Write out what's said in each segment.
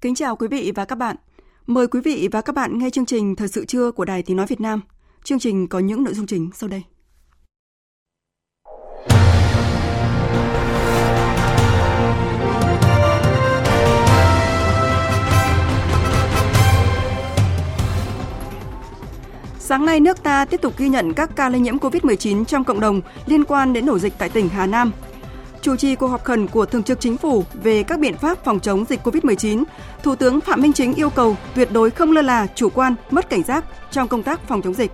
Kính chào quý vị và các bạn. Mời quý vị và các bạn nghe chương trình Thời sự trưa của Đài Tiếng Nói Việt Nam. Chương trình có những nội dung chính sau đây. Sáng nay, nước ta tiếp tục ghi nhận các ca lây nhiễm COVID-19 trong cộng đồng liên quan đến ổ dịch tại tỉnh Hà Nam chủ trì cuộc họp khẩn của Thường trực Chính phủ về các biện pháp phòng chống dịch COVID-19, Thủ tướng Phạm Minh Chính yêu cầu tuyệt đối không lơ là, chủ quan, mất cảnh giác trong công tác phòng chống dịch.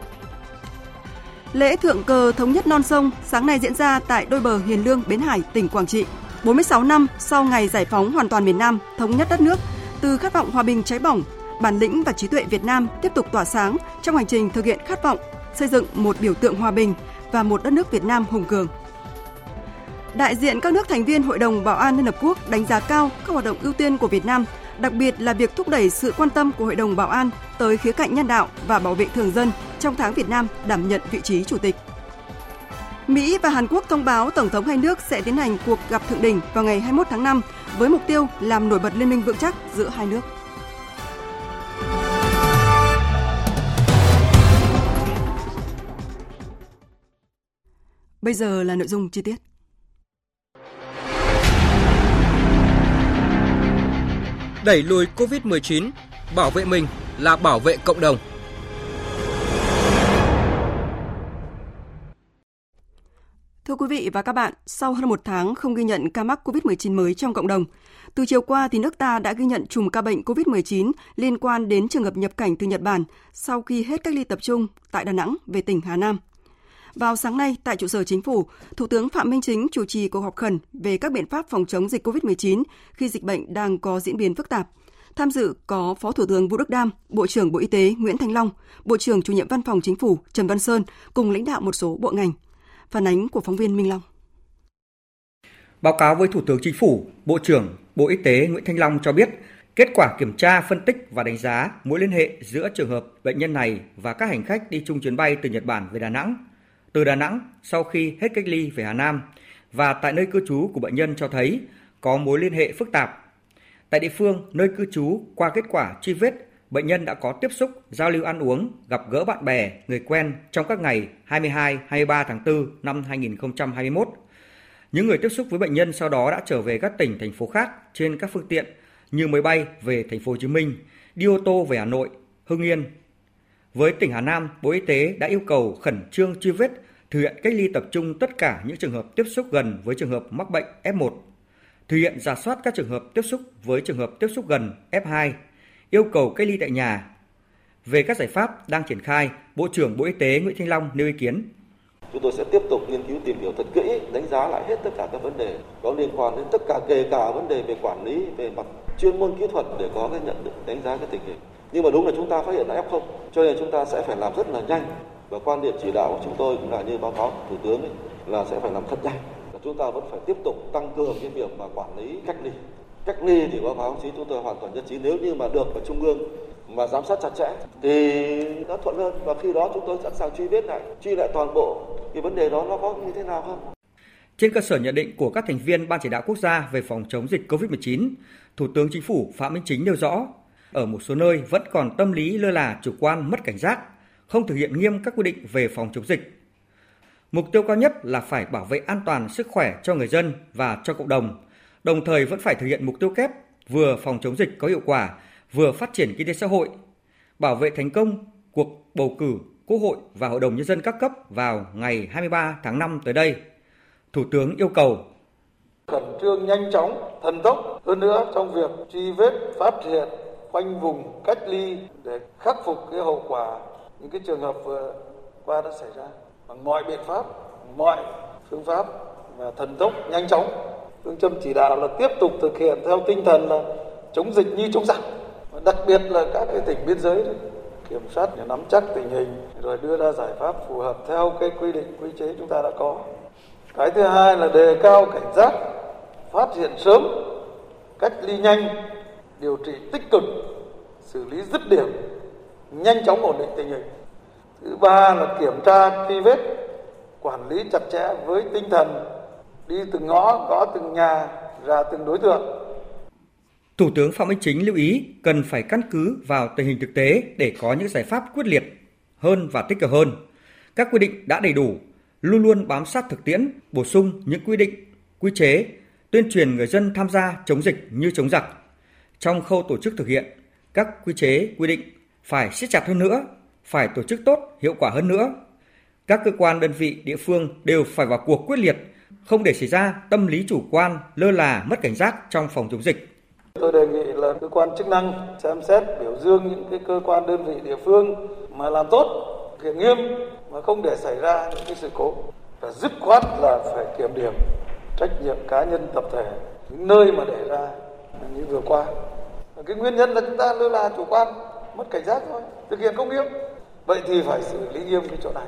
Lễ thượng cờ thống nhất non sông sáng nay diễn ra tại đôi bờ Hiền Lương, Bến Hải, tỉnh Quảng Trị. 46 năm sau ngày giải phóng hoàn toàn miền Nam, thống nhất đất nước, từ khát vọng hòa bình cháy bỏng, bản lĩnh và trí tuệ Việt Nam tiếp tục tỏa sáng trong hành trình thực hiện khát vọng xây dựng một biểu tượng hòa bình và một đất nước Việt Nam hùng cường. Đại diện các nước thành viên Hội đồng Bảo an Liên Hợp Quốc đánh giá cao các hoạt động ưu tiên của Việt Nam, đặc biệt là việc thúc đẩy sự quan tâm của Hội đồng Bảo an tới khía cạnh nhân đạo và bảo vệ thường dân trong tháng Việt Nam đảm nhận vị trí chủ tịch. Mỹ và Hàn Quốc thông báo Tổng thống hai nước sẽ tiến hành cuộc gặp thượng đỉnh vào ngày 21 tháng 5 với mục tiêu làm nổi bật liên minh vững chắc giữa hai nước. Bây giờ là nội dung chi tiết. Đẩy lùi Covid-19, bảo vệ mình là bảo vệ cộng đồng. Thưa quý vị và các bạn, sau hơn một tháng không ghi nhận ca mắc COVID-19 mới trong cộng đồng, từ chiều qua thì nước ta đã ghi nhận chùm ca bệnh COVID-19 liên quan đến trường hợp nhập cảnh từ Nhật Bản sau khi hết cách ly tập trung tại Đà Nẵng về tỉnh Hà Nam. Vào sáng nay, tại trụ sở chính phủ, Thủ tướng Phạm Minh Chính chủ trì cuộc họp khẩn về các biện pháp phòng chống dịch COVID-19 khi dịch bệnh đang có diễn biến phức tạp. Tham dự có Phó Thủ tướng Vũ Đức Đam, Bộ trưởng Bộ Y tế Nguyễn Thanh Long, Bộ trưởng Chủ nhiệm Văn phòng Chính phủ Trần Văn Sơn cùng lãnh đạo một số bộ ngành. Phản ánh của phóng viên Minh Long. Báo cáo với Thủ tướng Chính phủ, Bộ trưởng Bộ Y tế Nguyễn Thanh Long cho biết, kết quả kiểm tra, phân tích và đánh giá mối liên hệ giữa trường hợp bệnh nhân này và các hành khách đi chung chuyến bay từ Nhật Bản về Đà Nẵng từ Đà Nẵng sau khi hết cách ly về Hà Nam và tại nơi cư trú của bệnh nhân cho thấy có mối liên hệ phức tạp. Tại địa phương, nơi cư trú qua kết quả truy vết, bệnh nhân đã có tiếp xúc, giao lưu ăn uống, gặp gỡ bạn bè, người quen trong các ngày 22, 23 tháng 4 năm 2021. Những người tiếp xúc với bệnh nhân sau đó đã trở về các tỉnh thành phố khác trên các phương tiện như máy bay về thành phố Hồ Chí Minh, đi ô tô về Hà Nội, Hưng Yên, với tỉnh Hà Nam, Bộ Y tế đã yêu cầu khẩn trương truy vết, thực hiện cách ly tập trung tất cả những trường hợp tiếp xúc gần với trường hợp mắc bệnh F1, thực hiện giả soát các trường hợp tiếp xúc với trường hợp tiếp xúc gần F2, yêu cầu cách ly tại nhà. Về các giải pháp đang triển khai, Bộ trưởng Bộ Y tế Nguyễn Thanh Long nêu ý kiến. Chúng tôi sẽ tiếp tục nghiên cứu tìm hiểu thật kỹ, đánh giá lại hết tất cả các vấn đề có liên quan đến tất cả kể cả vấn đề về quản lý, về mặt chuyên môn kỹ thuật để có cái nhận định đánh giá cái tình hình nhưng mà đúng là chúng ta phát hiện là F0 cho nên chúng ta sẽ phải làm rất là nhanh và quan điểm chỉ đạo của chúng tôi cũng là như báo cáo thủ tướng ấy, là sẽ phải làm thật nhanh. Và chúng ta vẫn phải tiếp tục tăng cường cái việc mà quản lý cách ly. Cách ly thì báo cáo chí chúng tôi hoàn toàn nhất trí. Nếu như mà được ở trung ương mà giám sát chặt chẽ thì nó thuận hơn. Và khi đó chúng tôi sẵn sàng truy vết lại truy lại toàn bộ cái vấn đề đó nó có như thế nào không? Trên cơ sở nhận định của các thành viên Ban chỉ đạo quốc gia về phòng chống dịch COVID-19, Thủ tướng Chính phủ Phạm Minh Chính nêu rõ, ở một số nơi vẫn còn tâm lý lơ là chủ quan mất cảnh giác, không thực hiện nghiêm các quy định về phòng chống dịch. Mục tiêu cao nhất là phải bảo vệ an toàn sức khỏe cho người dân và cho cộng đồng, đồng thời vẫn phải thực hiện mục tiêu kép vừa phòng chống dịch có hiệu quả, vừa phát triển kinh tế xã hội, bảo vệ thành công cuộc bầu cử Quốc hội và Hội đồng Nhân dân các cấp vào ngày 23 tháng 5 tới đây. Thủ tướng yêu cầu khẩn trương nhanh chóng, thần tốc hơn nữa trong việc truy vết, phát hiện, khoanh vùng, cách ly để khắc phục cái hậu quả những cái trường hợp vừa qua đã xảy ra bằng mọi biện pháp, mọi phương pháp và thần tốc nhanh chóng. Phương châm chỉ đạo là tiếp tục thực hiện theo tinh thần là chống dịch như chống giặc. Và đặc biệt là các cái tỉnh biên giới đấy, kiểm soát để nắm chắc tình hình rồi đưa ra giải pháp phù hợp theo cái quy định quy chế chúng ta đã có. Cái thứ hai là đề cao cảnh giác, phát hiện sớm, cách ly nhanh, điều trị tích cực, xử lý dứt điểm, nhanh chóng ổn định tình hình. Thứ ba là kiểm tra truy vết, quản lý chặt chẽ với tinh thần đi từng ngõ, gõ từng nhà, ra từng đối tượng. Thủ tướng Phạm Minh Chính lưu ý cần phải căn cứ vào tình hình thực tế để có những giải pháp quyết liệt hơn và tích cực hơn. Các quy định đã đầy đủ, luôn luôn bám sát thực tiễn, bổ sung những quy định, quy chế, tuyên truyền người dân tham gia chống dịch như chống giặc. Trong khâu tổ chức thực hiện, các quy chế, quy định phải siết chặt hơn nữa, phải tổ chức tốt, hiệu quả hơn nữa. Các cơ quan đơn vị địa phương đều phải vào cuộc quyết liệt, không để xảy ra tâm lý chủ quan, lơ là, mất cảnh giác trong phòng chống dịch. Tôi đề nghị là cơ quan chức năng xem xét biểu dương những cái cơ quan đơn vị địa phương mà làm tốt, kiểm nghiêm mà không để xảy ra những cái sự cố và dứt khoát là phải kiểm điểm trách nhiệm cá nhân tập thể những nơi mà để ra như vừa qua. Cái nguyên nhân là chúng ta lơ là chủ quan, mất cảnh giác thôi, thực hiện không nghiêm. Vậy thì phải xử lý nghiêm cái chỗ này.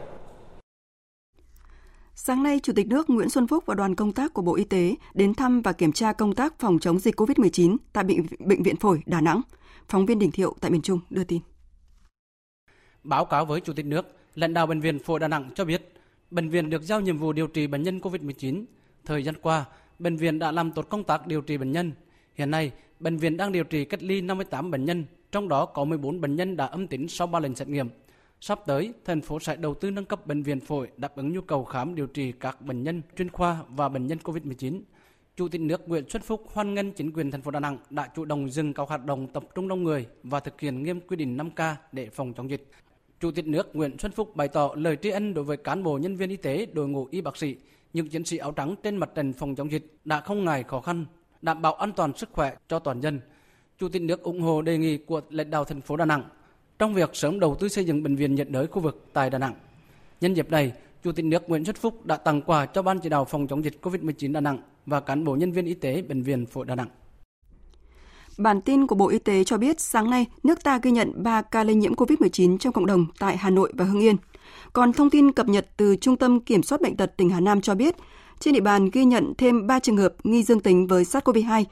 Sáng nay, Chủ tịch nước Nguyễn Xuân Phúc và đoàn công tác của Bộ Y tế đến thăm và kiểm tra công tác phòng chống dịch COVID-19 tại Bệnh viện Phổi Đà Nẵng. Phóng viên Đình Thiệu tại miền Trung đưa tin. Báo cáo với Chủ tịch nước, lãnh đạo Bệnh viện Phổi Đà Nẵng cho biết, bệnh viện được giao nhiệm vụ điều trị bệnh nhân COVID-19. Thời gian qua, bệnh viện đã làm tốt công tác điều trị bệnh nhân. Hiện nay, bệnh viện đang điều trị cách ly 58 bệnh nhân, trong đó có 14 bệnh nhân đã âm tính sau 3 lần xét nghiệm. Sắp tới, thành phố sẽ đầu tư nâng cấp bệnh viện phổi đáp ứng nhu cầu khám điều trị các bệnh nhân chuyên khoa và bệnh nhân COVID-19. Chủ tịch nước Nguyễn Xuân Phúc hoan nghênh chính quyền thành phố Đà Nẵng đã chủ động dừng các hoạt động tập trung đông người và thực hiện nghiêm quy định 5K để phòng chống dịch. Chủ tịch nước Nguyễn Xuân Phúc bày tỏ lời tri ân đối với cán bộ nhân viên y tế, đội ngũ y bác sĩ, những chiến sĩ áo trắng trên mặt trận phòng chống dịch đã không ngại khó khăn, đảm bảo an toàn sức khỏe cho toàn dân. Chủ tịch nước ủng hộ đề nghị của lãnh đạo thành phố Đà Nẵng trong việc sớm đầu tư xây dựng bệnh viện nhiệt đới khu vực tại Đà Nẵng. Nhân dịp này, Chủ tịch nước Nguyễn Xuân Phúc đã tặng quà cho Ban chỉ đạo phòng chống dịch COVID-19 Đà Nẵng và cán bộ nhân viên y tế Bệnh viện Phổi Đà Nẵng. Bản tin của Bộ Y tế cho biết sáng nay nước ta ghi nhận 3 ca lây nhiễm COVID-19 trong cộng đồng tại Hà Nội và Hưng Yên. Còn thông tin cập nhật từ Trung tâm Kiểm soát Bệnh tật tỉnh Hà Nam cho biết, trên địa bàn ghi nhận thêm 3 trường hợp nghi dương tính với SARS-CoV-2.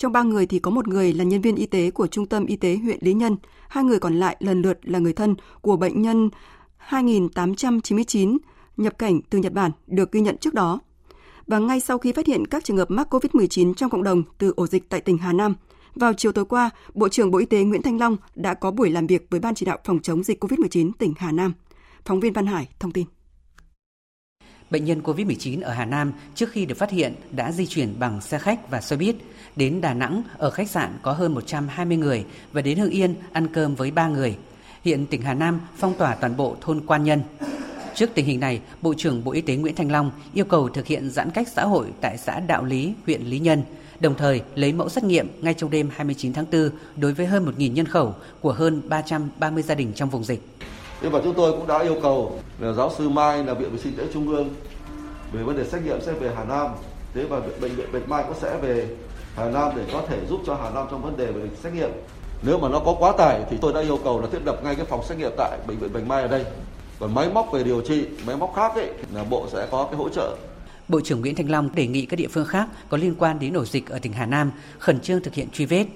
Trong 3 người thì có một người là nhân viên y tế của Trung tâm Y tế huyện Lý Nhân, hai người còn lại lần lượt là người thân của bệnh nhân 2899 nhập cảnh từ Nhật Bản được ghi nhận trước đó. Và ngay sau khi phát hiện các trường hợp mắc COVID-19 trong cộng đồng từ ổ dịch tại tỉnh Hà Nam, vào chiều tối qua, Bộ trưởng Bộ Y tế Nguyễn Thanh Long đã có buổi làm việc với Ban chỉ đạo phòng chống dịch COVID-19 tỉnh Hà Nam. Phóng viên Văn Hải thông tin. Bệnh nhân COVID-19 ở Hà Nam trước khi được phát hiện đã di chuyển bằng xe khách và xe buýt đến Đà Nẵng ở khách sạn có hơn 120 người và đến Hưng Yên ăn cơm với 3 người. Hiện tỉnh Hà Nam phong tỏa toàn bộ thôn Quan Nhân. Trước tình hình này, Bộ trưởng Bộ Y tế Nguyễn Thanh Long yêu cầu thực hiện giãn cách xã hội tại xã Đạo Lý, huyện Lý Nhân, đồng thời lấy mẫu xét nghiệm ngay trong đêm 29 tháng 4 đối với hơn 1.000 nhân khẩu của hơn 330 gia đình trong vùng dịch. Nhưng mà chúng tôi cũng đã yêu cầu là giáo sư Mai là Viện Vệ sinh Tế Trung ương về vấn đề xét nghiệm sẽ về Hà Nam. Thế và bệnh viện Bạch Mai cũng sẽ về Hà Nam để có thể giúp cho Hà Nam trong vấn đề về xét nghiệm. Nếu mà nó có quá tải thì tôi đã yêu cầu là thiết lập ngay cái phòng xét nghiệm tại bệnh viện Bạch Mai ở đây. Còn máy móc về điều trị, máy móc khác ấy là bộ sẽ có cái hỗ trợ Bộ trưởng Nguyễn Thanh Long đề nghị các địa phương khác có liên quan đến ổ dịch ở tỉnh Hà Nam khẩn trương thực hiện truy vết.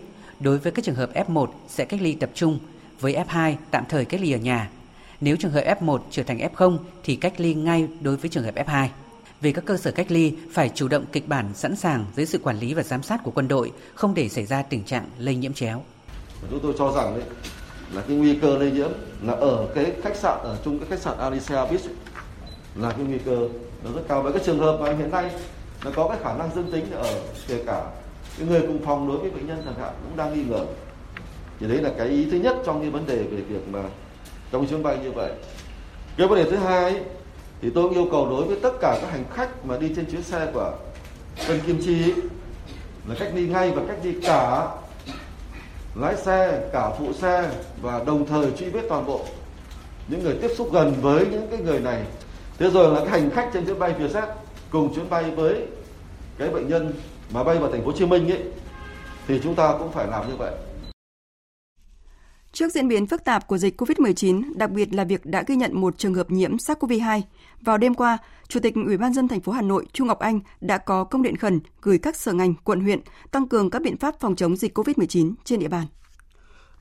Đối với các trường hợp F1 sẽ cách ly tập trung, với F2 tạm thời cách ly ở nhà. Nếu trường hợp F1 trở thành F0 thì cách ly ngay đối với trường hợp F2. Về các cơ sở cách ly phải chủ động kịch bản sẵn sàng dưới sự quản lý và giám sát của quân đội, không để xảy ra tình trạng lây nhiễm chéo. Chúng tôi cho rằng đấy là cái nguy cơ lây nhiễm là ở cái khách sạn ở chung cái khách sạn Alicia Beach là cái nguy cơ nó rất cao với các trường hợp mà hiện nay nó có cái khả năng dương tính ở kể cả cái người cùng phòng đối với bệnh nhân chẳng hạn cũng đang nghi ngờ thì đấy là cái ý thứ nhất trong cái vấn đề về việc mà trong chuyến bay như vậy cái vấn đề thứ hai thì tôi yêu cầu đối với tất cả các hành khách mà đi trên chuyến xe của Tân Kim Chi là cách ly ngay và cách ly cả lái xe, cả phụ xe và đồng thời truy vết toàn bộ những người tiếp xúc gần với những cái người này. Thế rồi là cái hành khách trên chuyến bay Vietjet cùng chuyến bay với cái bệnh nhân mà bay vào thành phố Hồ Chí Minh ấy thì chúng ta cũng phải làm như vậy. Trước diễn biến phức tạp của dịch COVID-19, đặc biệt là việc đã ghi nhận một trường hợp nhiễm SARS-CoV-2, vào đêm qua, Chủ tịch Ủy ban dân thành phố Hà Nội Trung Ngọc Anh đã có công điện khẩn gửi các sở ngành, quận huyện tăng cường các biện pháp phòng chống dịch COVID-19 trên địa bàn.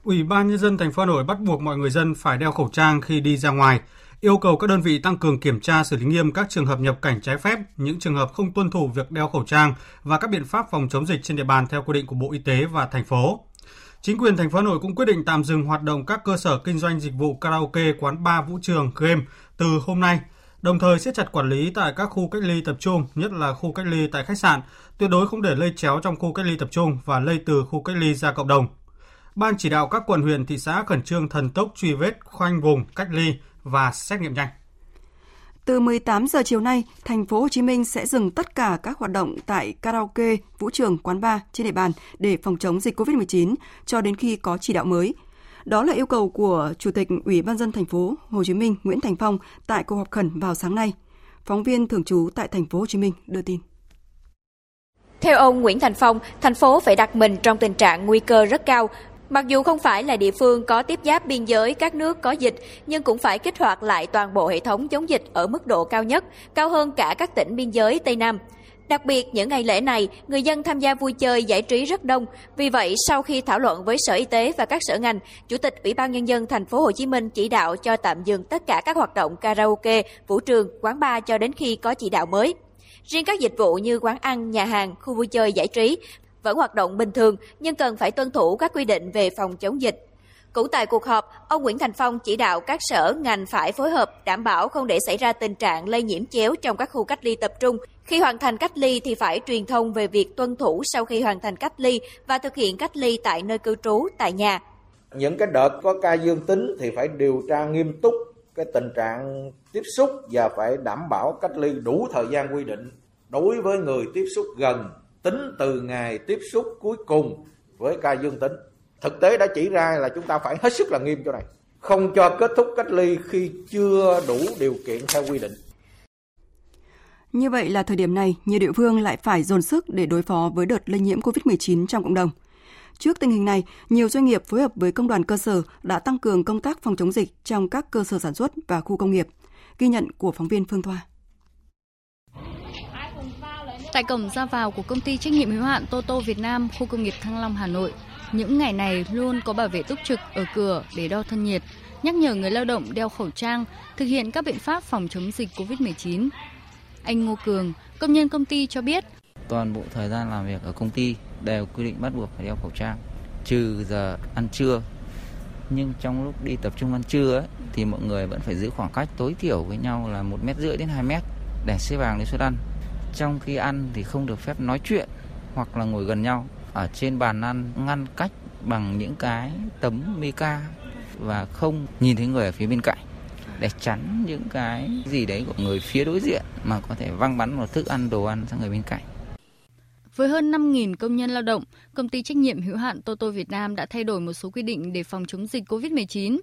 Ủy ban nhân dân thành phố Hà Nội bắt buộc mọi người dân phải đeo khẩu trang khi đi ra ngoài, yêu cầu các đơn vị tăng cường kiểm tra xử lý nghiêm các trường hợp nhập cảnh trái phép, những trường hợp không tuân thủ việc đeo khẩu trang và các biện pháp phòng chống dịch trên địa bàn theo quy định của Bộ Y tế và thành phố. Chính quyền thành phố Hà Nội cũng quyết định tạm dừng hoạt động các cơ sở kinh doanh dịch vụ karaoke, quán bar, vũ trường, game từ hôm nay, đồng thời siết chặt quản lý tại các khu cách ly tập trung, nhất là khu cách ly tại khách sạn, tuyệt đối không để lây chéo trong khu cách ly tập trung và lây từ khu cách ly ra cộng đồng. Ban chỉ đạo các quận huyện thị xã khẩn trương thần tốc truy vết, khoanh vùng, cách ly và xét nghiệm nhanh. Từ 18 giờ chiều nay, thành phố Hồ Chí Minh sẽ dừng tất cả các hoạt động tại karaoke, vũ trường, quán bar trên địa bàn để phòng chống dịch COVID-19 cho đến khi có chỉ đạo mới. Đó là yêu cầu của Chủ tịch Ủy ban dân thành phố Hồ Chí Minh Nguyễn Thành Phong tại cuộc họp khẩn vào sáng nay. Phóng viên thường trú tại thành phố Hồ Chí Minh đưa tin. Theo ông Nguyễn Thành Phong, thành phố phải đặt mình trong tình trạng nguy cơ rất cao Mặc dù không phải là địa phương có tiếp giáp biên giới các nước có dịch, nhưng cũng phải kích hoạt lại toàn bộ hệ thống chống dịch ở mức độ cao nhất, cao hơn cả các tỉnh biên giới Tây Nam. Đặc biệt, những ngày lễ này, người dân tham gia vui chơi giải trí rất đông. Vì vậy, sau khi thảo luận với Sở Y tế và các sở ngành, Chủ tịch Ủy ban nhân dân thành phố Hồ Chí Minh chỉ đạo cho tạm dừng tất cả các hoạt động karaoke, vũ trường, quán bar cho đến khi có chỉ đạo mới. Riêng các dịch vụ như quán ăn, nhà hàng, khu vui chơi giải trí vẫn hoạt động bình thường nhưng cần phải tuân thủ các quy định về phòng chống dịch. Cũng tại cuộc họp, ông Nguyễn Thành Phong chỉ đạo các sở ngành phải phối hợp đảm bảo không để xảy ra tình trạng lây nhiễm chéo trong các khu cách ly tập trung. Khi hoàn thành cách ly thì phải truyền thông về việc tuân thủ sau khi hoàn thành cách ly và thực hiện cách ly tại nơi cư trú, tại nhà. Những cái đợt có ca dương tính thì phải điều tra nghiêm túc cái tình trạng tiếp xúc và phải đảm bảo cách ly đủ thời gian quy định đối với người tiếp xúc gần tính từ ngày tiếp xúc cuối cùng với ca dương tính. Thực tế đã chỉ ra là chúng ta phải hết sức là nghiêm chỗ này. Không cho kết thúc cách ly khi chưa đủ điều kiện theo quy định. Như vậy là thời điểm này, nhiều địa phương lại phải dồn sức để đối phó với đợt lây nhiễm COVID-19 trong cộng đồng. Trước tình hình này, nhiều doanh nghiệp phối hợp với công đoàn cơ sở đã tăng cường công tác phòng chống dịch trong các cơ sở sản xuất và khu công nghiệp. Ghi nhận của phóng viên Phương Thoa. Tại cổng ra vào của công ty trách nhiệm hữu hạn Toto Việt Nam, khu công nghiệp Thăng Long, Hà Nội, những ngày này luôn có bảo vệ túc trực ở cửa để đo thân nhiệt, nhắc nhở người lao động đeo khẩu trang, thực hiện các biện pháp phòng chống dịch COVID-19. Anh Ngô Cường, công nhân công ty cho biết, toàn bộ thời gian làm việc ở công ty đều quy định bắt buộc phải đeo khẩu trang, trừ giờ ăn trưa. Nhưng trong lúc đi tập trung ăn trưa ấy, thì mọi người vẫn phải giữ khoảng cách tối thiểu với nhau là một mét rưỡi đến 2 mét để xếp hàng đến suất ăn trong khi ăn thì không được phép nói chuyện hoặc là ngồi gần nhau ở trên bàn ăn ngăn cách bằng những cái tấm mica và không nhìn thấy người ở phía bên cạnh để tránh những cái gì đấy của người phía đối diện mà có thể văng bắn một thức ăn đồ ăn sang người bên cạnh. Với hơn 5.000 công nhân lao động, công ty trách nhiệm hữu hạn Toto Việt Nam đã thay đổi một số quy định để phòng chống dịch COVID-19.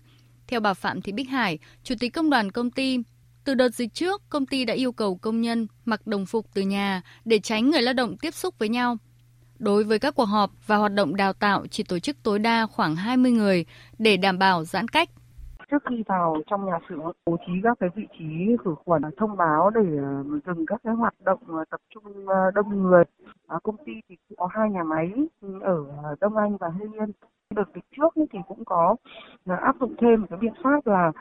Theo bà Phạm Thị Bích Hải, Chủ tịch Công đoàn công ty, từ đợt dịch trước, công ty đã yêu cầu công nhân mặc đồng phục từ nhà để tránh người lao động tiếp xúc với nhau. Đối với các cuộc họp và hoạt động đào tạo chỉ tổ chức tối đa khoảng 20 người để đảm bảo giãn cách. Trước khi vào trong nhà xưởng bố trí các cái vị trí khử khuẩn thông báo để ờ, dừng các cái hoạt động ờ, tập trung ờ, đông người. Công ty thì có hai nhà máy ừ, ở Đông Anh và Hưng Yên. Đợt dịch trước thì cũng có áp dụng thêm một cái biện pháp là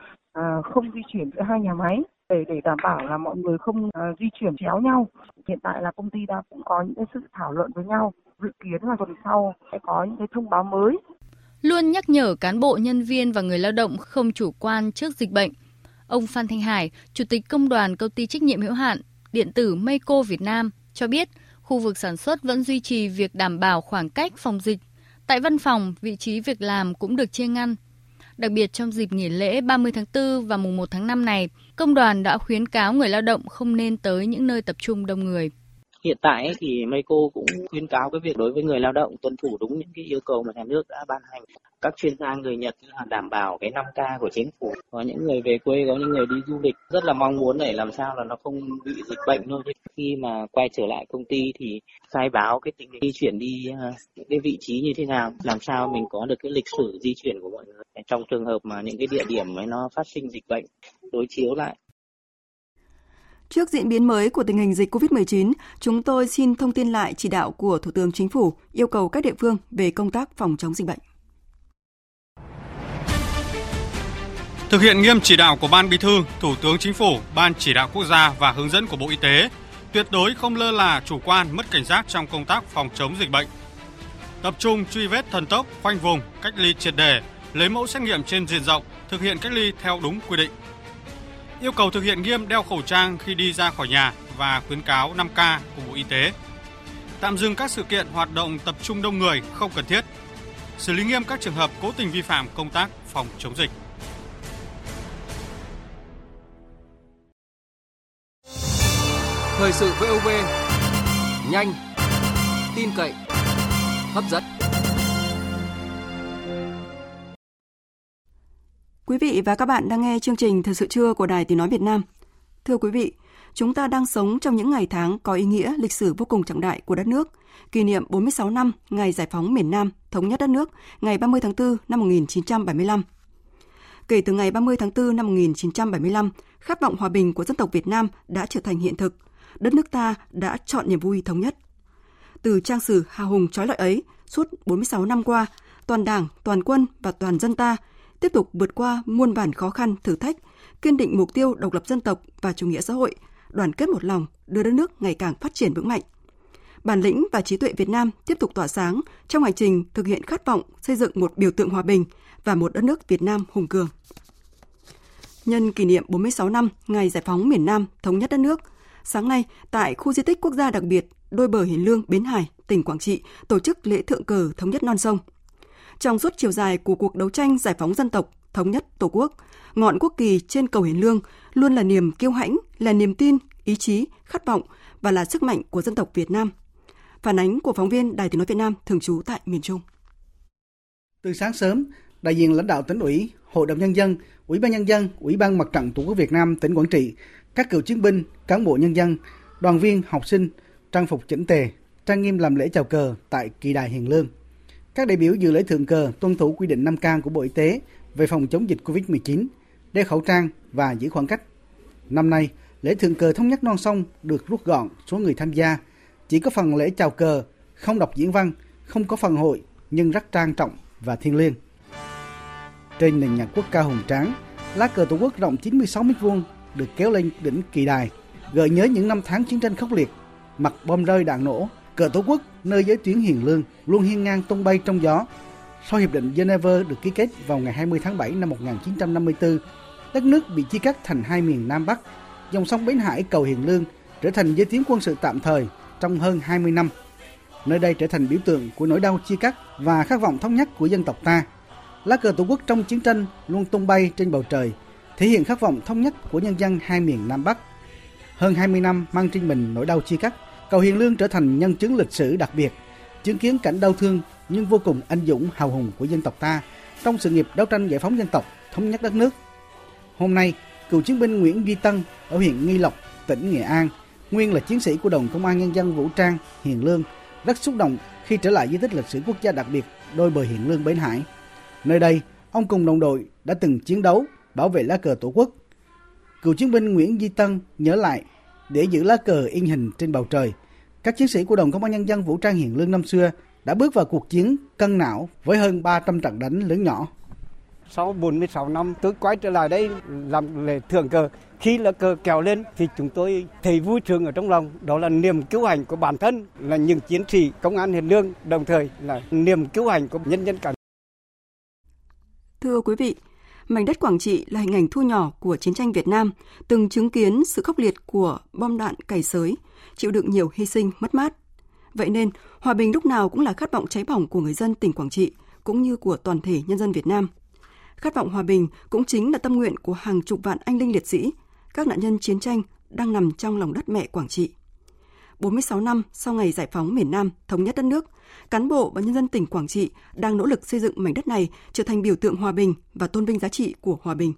không di chuyển giữa hai nhà máy để để đảm bảo là mọi người không uh, di chuyển chéo nhau. Hiện tại là công ty đã cũng có những cái sự thảo luận với nhau, dự kiến là tuần sau sẽ có những cái thông báo mới. Luôn nhắc nhở cán bộ, nhân viên và người lao động không chủ quan trước dịch bệnh. Ông Phan Thanh Hải, Chủ tịch Công đoàn Công ty trách nhiệm hữu hạn Điện tử Meiko Việt Nam cho biết, khu vực sản xuất vẫn duy trì việc đảm bảo khoảng cách phòng dịch. Tại văn phòng, vị trí việc làm cũng được chia ngăn Đặc biệt trong dịp nghỉ lễ 30 tháng 4 và mùng 1 tháng 5 này, công đoàn đã khuyến cáo người lao động không nên tới những nơi tập trung đông người. Hiện tại ấy, thì cô cũng khuyên cáo cái việc đối với người lao động tuân thủ đúng những cái yêu cầu mà nhà nước đã ban hành. Các chuyên gia người Nhật là đảm bảo cái 5K của chính phủ. Có những người về quê, có những người đi du lịch rất là mong muốn để làm sao là nó không bị dịch bệnh thôi. Khi mà quay trở lại công ty thì khai báo cái tình di chuyển đi à, những cái vị trí như thế nào, làm sao mình có được cái lịch sử di chuyển của mọi người. Trong trường hợp mà những cái địa điểm ấy nó phát sinh dịch bệnh, đối chiếu lại Trước diễn biến mới của tình hình dịch COVID-19, chúng tôi xin thông tin lại chỉ đạo của Thủ tướng Chính phủ yêu cầu các địa phương về công tác phòng chống dịch bệnh. Thực hiện nghiêm chỉ đạo của Ban Bí thư, Thủ tướng Chính phủ, Ban chỉ đạo quốc gia và hướng dẫn của Bộ Y tế, tuyệt đối không lơ là chủ quan, mất cảnh giác trong công tác phòng chống dịch bệnh. Tập trung truy vết thần tốc, khoanh vùng, cách ly triệt đề, lấy mẫu xét nghiệm trên diện rộng, thực hiện cách ly theo đúng quy định yêu cầu thực hiện nghiêm đeo khẩu trang khi đi ra khỏi nhà và khuyến cáo 5K của Bộ Y tế. Tạm dừng các sự kiện hoạt động tập trung đông người không cần thiết. Xử lý nghiêm các trường hợp cố tình vi phạm công tác phòng chống dịch. Thời sự VOV nhanh, tin cậy, hấp dẫn. Quý vị và các bạn đang nghe chương trình Thời sự trưa của Đài Tiếng Nói Việt Nam. Thưa quý vị, chúng ta đang sống trong những ngày tháng có ý nghĩa lịch sử vô cùng trọng đại của đất nước, kỷ niệm 46 năm ngày giải phóng miền Nam, thống nhất đất nước, ngày 30 tháng 4 năm 1975. Kể từ ngày 30 tháng 4 năm 1975, khát vọng hòa bình của dân tộc Việt Nam đã trở thành hiện thực. Đất nước ta đã chọn niềm vui thống nhất. Từ trang sử hào hùng trói lọi ấy, suốt 46 năm qua, toàn Đảng, toàn quân và toàn dân ta tiếp tục vượt qua muôn vàn khó khăn, thử thách, kiên định mục tiêu độc lập dân tộc và chủ nghĩa xã hội, đoàn kết một lòng, đưa đất nước ngày càng phát triển vững mạnh. Bản lĩnh và trí tuệ Việt Nam tiếp tục tỏa sáng trong hành trình thực hiện khát vọng xây dựng một biểu tượng hòa bình và một đất nước Việt Nam hùng cường. Nhân kỷ niệm 46 năm ngày giải phóng miền Nam thống nhất đất nước, sáng nay tại khu di tích quốc gia đặc biệt đôi bờ Hiền Lương, Bến Hải, tỉnh Quảng Trị tổ chức lễ thượng cờ thống nhất non sông – trong suốt chiều dài của cuộc đấu tranh giải phóng dân tộc, thống nhất Tổ quốc, ngọn quốc kỳ trên cầu Hiền Lương luôn là niềm kiêu hãnh, là niềm tin, ý chí, khát vọng và là sức mạnh của dân tộc Việt Nam. Phản ánh của phóng viên Đài Tiếng nói Việt Nam thường trú tại miền Trung. Từ sáng sớm, đại diện lãnh đạo tỉnh ủy, Hội đồng nhân dân, Ủy ban nhân dân, Ủy ban Mặt trận Tổ quốc Việt Nam tỉnh Quảng Trị, các cựu chiến binh, cán bộ nhân dân, đoàn viên, học sinh trang phục chỉnh tề, trang nghiêm làm lễ chào cờ tại kỳ đài Hiền Lương. Các đại biểu dự lễ thượng cờ tuân thủ quy định 5K của Bộ Y tế về phòng chống dịch COVID-19, đeo khẩu trang và giữ khoảng cách. Năm nay, lễ thượng cờ thống nhất non sông được rút gọn số người tham gia, chỉ có phần lễ chào cờ, không đọc diễn văn, không có phần hội nhưng rất trang trọng và thiêng liêng. Trên nền nhạc quốc ca hùng tráng, lá cờ Tổ quốc rộng 96 m2 được kéo lên đỉnh kỳ đài, gợi nhớ những năm tháng chiến tranh khốc liệt, mặt bom rơi đạn nổ, Cờ Tổ quốc nơi giới tuyến hiền lương luôn hiên ngang tung bay trong gió. Sau hiệp định Geneva được ký kết vào ngày 20 tháng 7 năm 1954, đất nước bị chia cắt thành hai miền Nam Bắc. Dòng sông Bến Hải cầu Hiền Lương trở thành giới tuyến quân sự tạm thời trong hơn 20 năm. Nơi đây trở thành biểu tượng của nỗi đau chia cắt và khát vọng thống nhất của dân tộc ta. Lá cờ Tổ quốc trong chiến tranh luôn tung bay trên bầu trời, thể hiện khát vọng thống nhất của nhân dân hai miền Nam Bắc. Hơn 20 năm mang trên mình nỗi đau chia cắt, Cầu Hiền Lương trở thành nhân chứng lịch sử đặc biệt, chứng kiến cảnh đau thương nhưng vô cùng anh dũng hào hùng của dân tộc ta trong sự nghiệp đấu tranh giải phóng dân tộc, thống nhất đất nước. Hôm nay, cựu chiến binh Nguyễn Duy Tân ở huyện Nghi Lộc, tỉnh Nghệ An, nguyên là chiến sĩ của Đồng Công an Nhân dân Vũ trang Hiền Lương, rất xúc động khi trở lại di tích lịch sử quốc gia đặc biệt đôi bờ Hiền Lương Bến Hải. Nơi đây, ông cùng đồng đội đã từng chiến đấu bảo vệ lá cờ Tổ quốc. Cựu chiến binh Nguyễn Duy Tân nhớ lại để giữ lá cờ in hình trên bầu trời. Các chiến sĩ của Đồng Công an Nhân dân Vũ trang Hiền Lương năm xưa đã bước vào cuộc chiến cân não với hơn 300 trận đánh lớn nhỏ. Sau 46 năm tôi quay trở lại đây làm lễ thượng cờ. Khi lá cờ kéo lên thì chúng tôi thấy vui sướng ở trong lòng. Đó là niềm cứu hành của bản thân, là những chiến sĩ công an Hiền Lương, đồng thời là niềm cứu hành của nhân dân cả. Thưa quý vị, mảnh đất Quảng Trị là hình ảnh thu nhỏ của chiến tranh Việt Nam, từng chứng kiến sự khốc liệt của bom đạn cày sới, chịu đựng nhiều hy sinh mất mát. Vậy nên, hòa bình lúc nào cũng là khát vọng cháy bỏng của người dân tỉnh Quảng Trị, cũng như của toàn thể nhân dân Việt Nam. Khát vọng hòa bình cũng chính là tâm nguyện của hàng chục vạn anh linh liệt sĩ, các nạn nhân chiến tranh đang nằm trong lòng đất mẹ Quảng Trị. 46 năm sau ngày giải phóng miền Nam, thống nhất đất nước, cán bộ và nhân dân tỉnh Quảng Trị đang nỗ lực xây dựng mảnh đất này trở thành biểu tượng hòa bình và tôn vinh giá trị của hòa bình.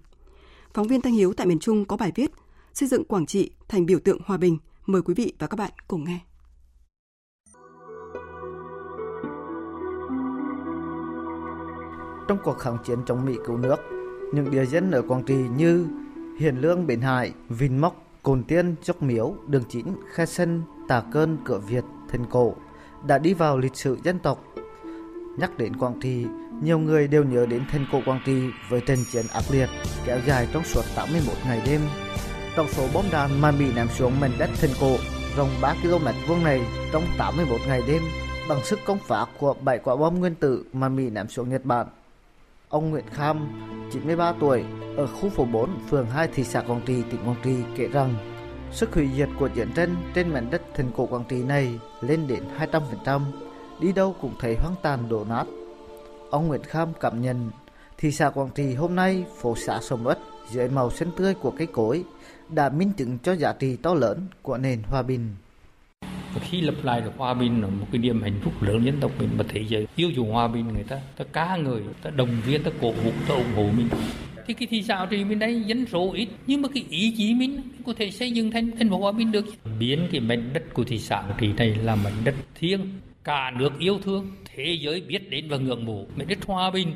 Phóng viên Thanh Hiếu tại miền Trung có bài viết Xây dựng Quảng Trị thành biểu tượng hòa bình. Mời quý vị và các bạn cùng nghe. Trong cuộc kháng chiến chống Mỹ cứu nước, những địa dân ở Quảng Trị như Hiền Lương, Bến Hải, Vinh Mốc, Cồn Tiên, Dốc Miếu, Đường Chín, Khe Sân, Tà Cơn, Cửa Việt, Thành Cổ đã đi vào lịch sử dân tộc. Nhắc đến Quảng Trị, nhiều người đều nhớ đến Thành Cổ Quảng Trị với trận chiến ác liệt kéo dài trong suốt 81 ngày đêm. Tổng số bom đạn mà Mỹ ném xuống mảnh đất Thành Cổ rộng 3 km vuông này trong 81 ngày đêm bằng sức công phá của 7 quả bom nguyên tử mà Mỹ ném xuống Nhật Bản. Ông Nguyễn Kham, 93 tuổi, ở khu phố 4, phường 2 thị xã Quảng Trị, tỉnh Quảng Trị kể rằng sức hủy diệt của chiến tranh trên mảnh đất thành cổ Quảng Trị này lên đến 200%, đi đâu cũng thấy hoang tàn đổ nát. Ông Nguyễn Kham cảm nhận thị xã Quảng Trị hôm nay phố xã sầm uất dưới màu xanh tươi của cây cối đã minh chứng cho giá trị to lớn của nền hòa bình. Và khi lập lại được hòa bình là một cái niềm hạnh phúc lớn dân tộc mình và thế giới yêu dùng hòa bình người ta ta cá người ta đồng viên ta cổ vũ ta ủng hộ mình thì cái thị xã thì bên đây dân số ít nhưng mà cái ý chí mình có thể xây dựng thành thành phố hòa bình được. Biến cái mảnh đất của thị xã thì này là mảnh đất thiêng cả nước yêu thương thế giới biết đến và ngưỡng mộ. Mảnh đất hòa bình.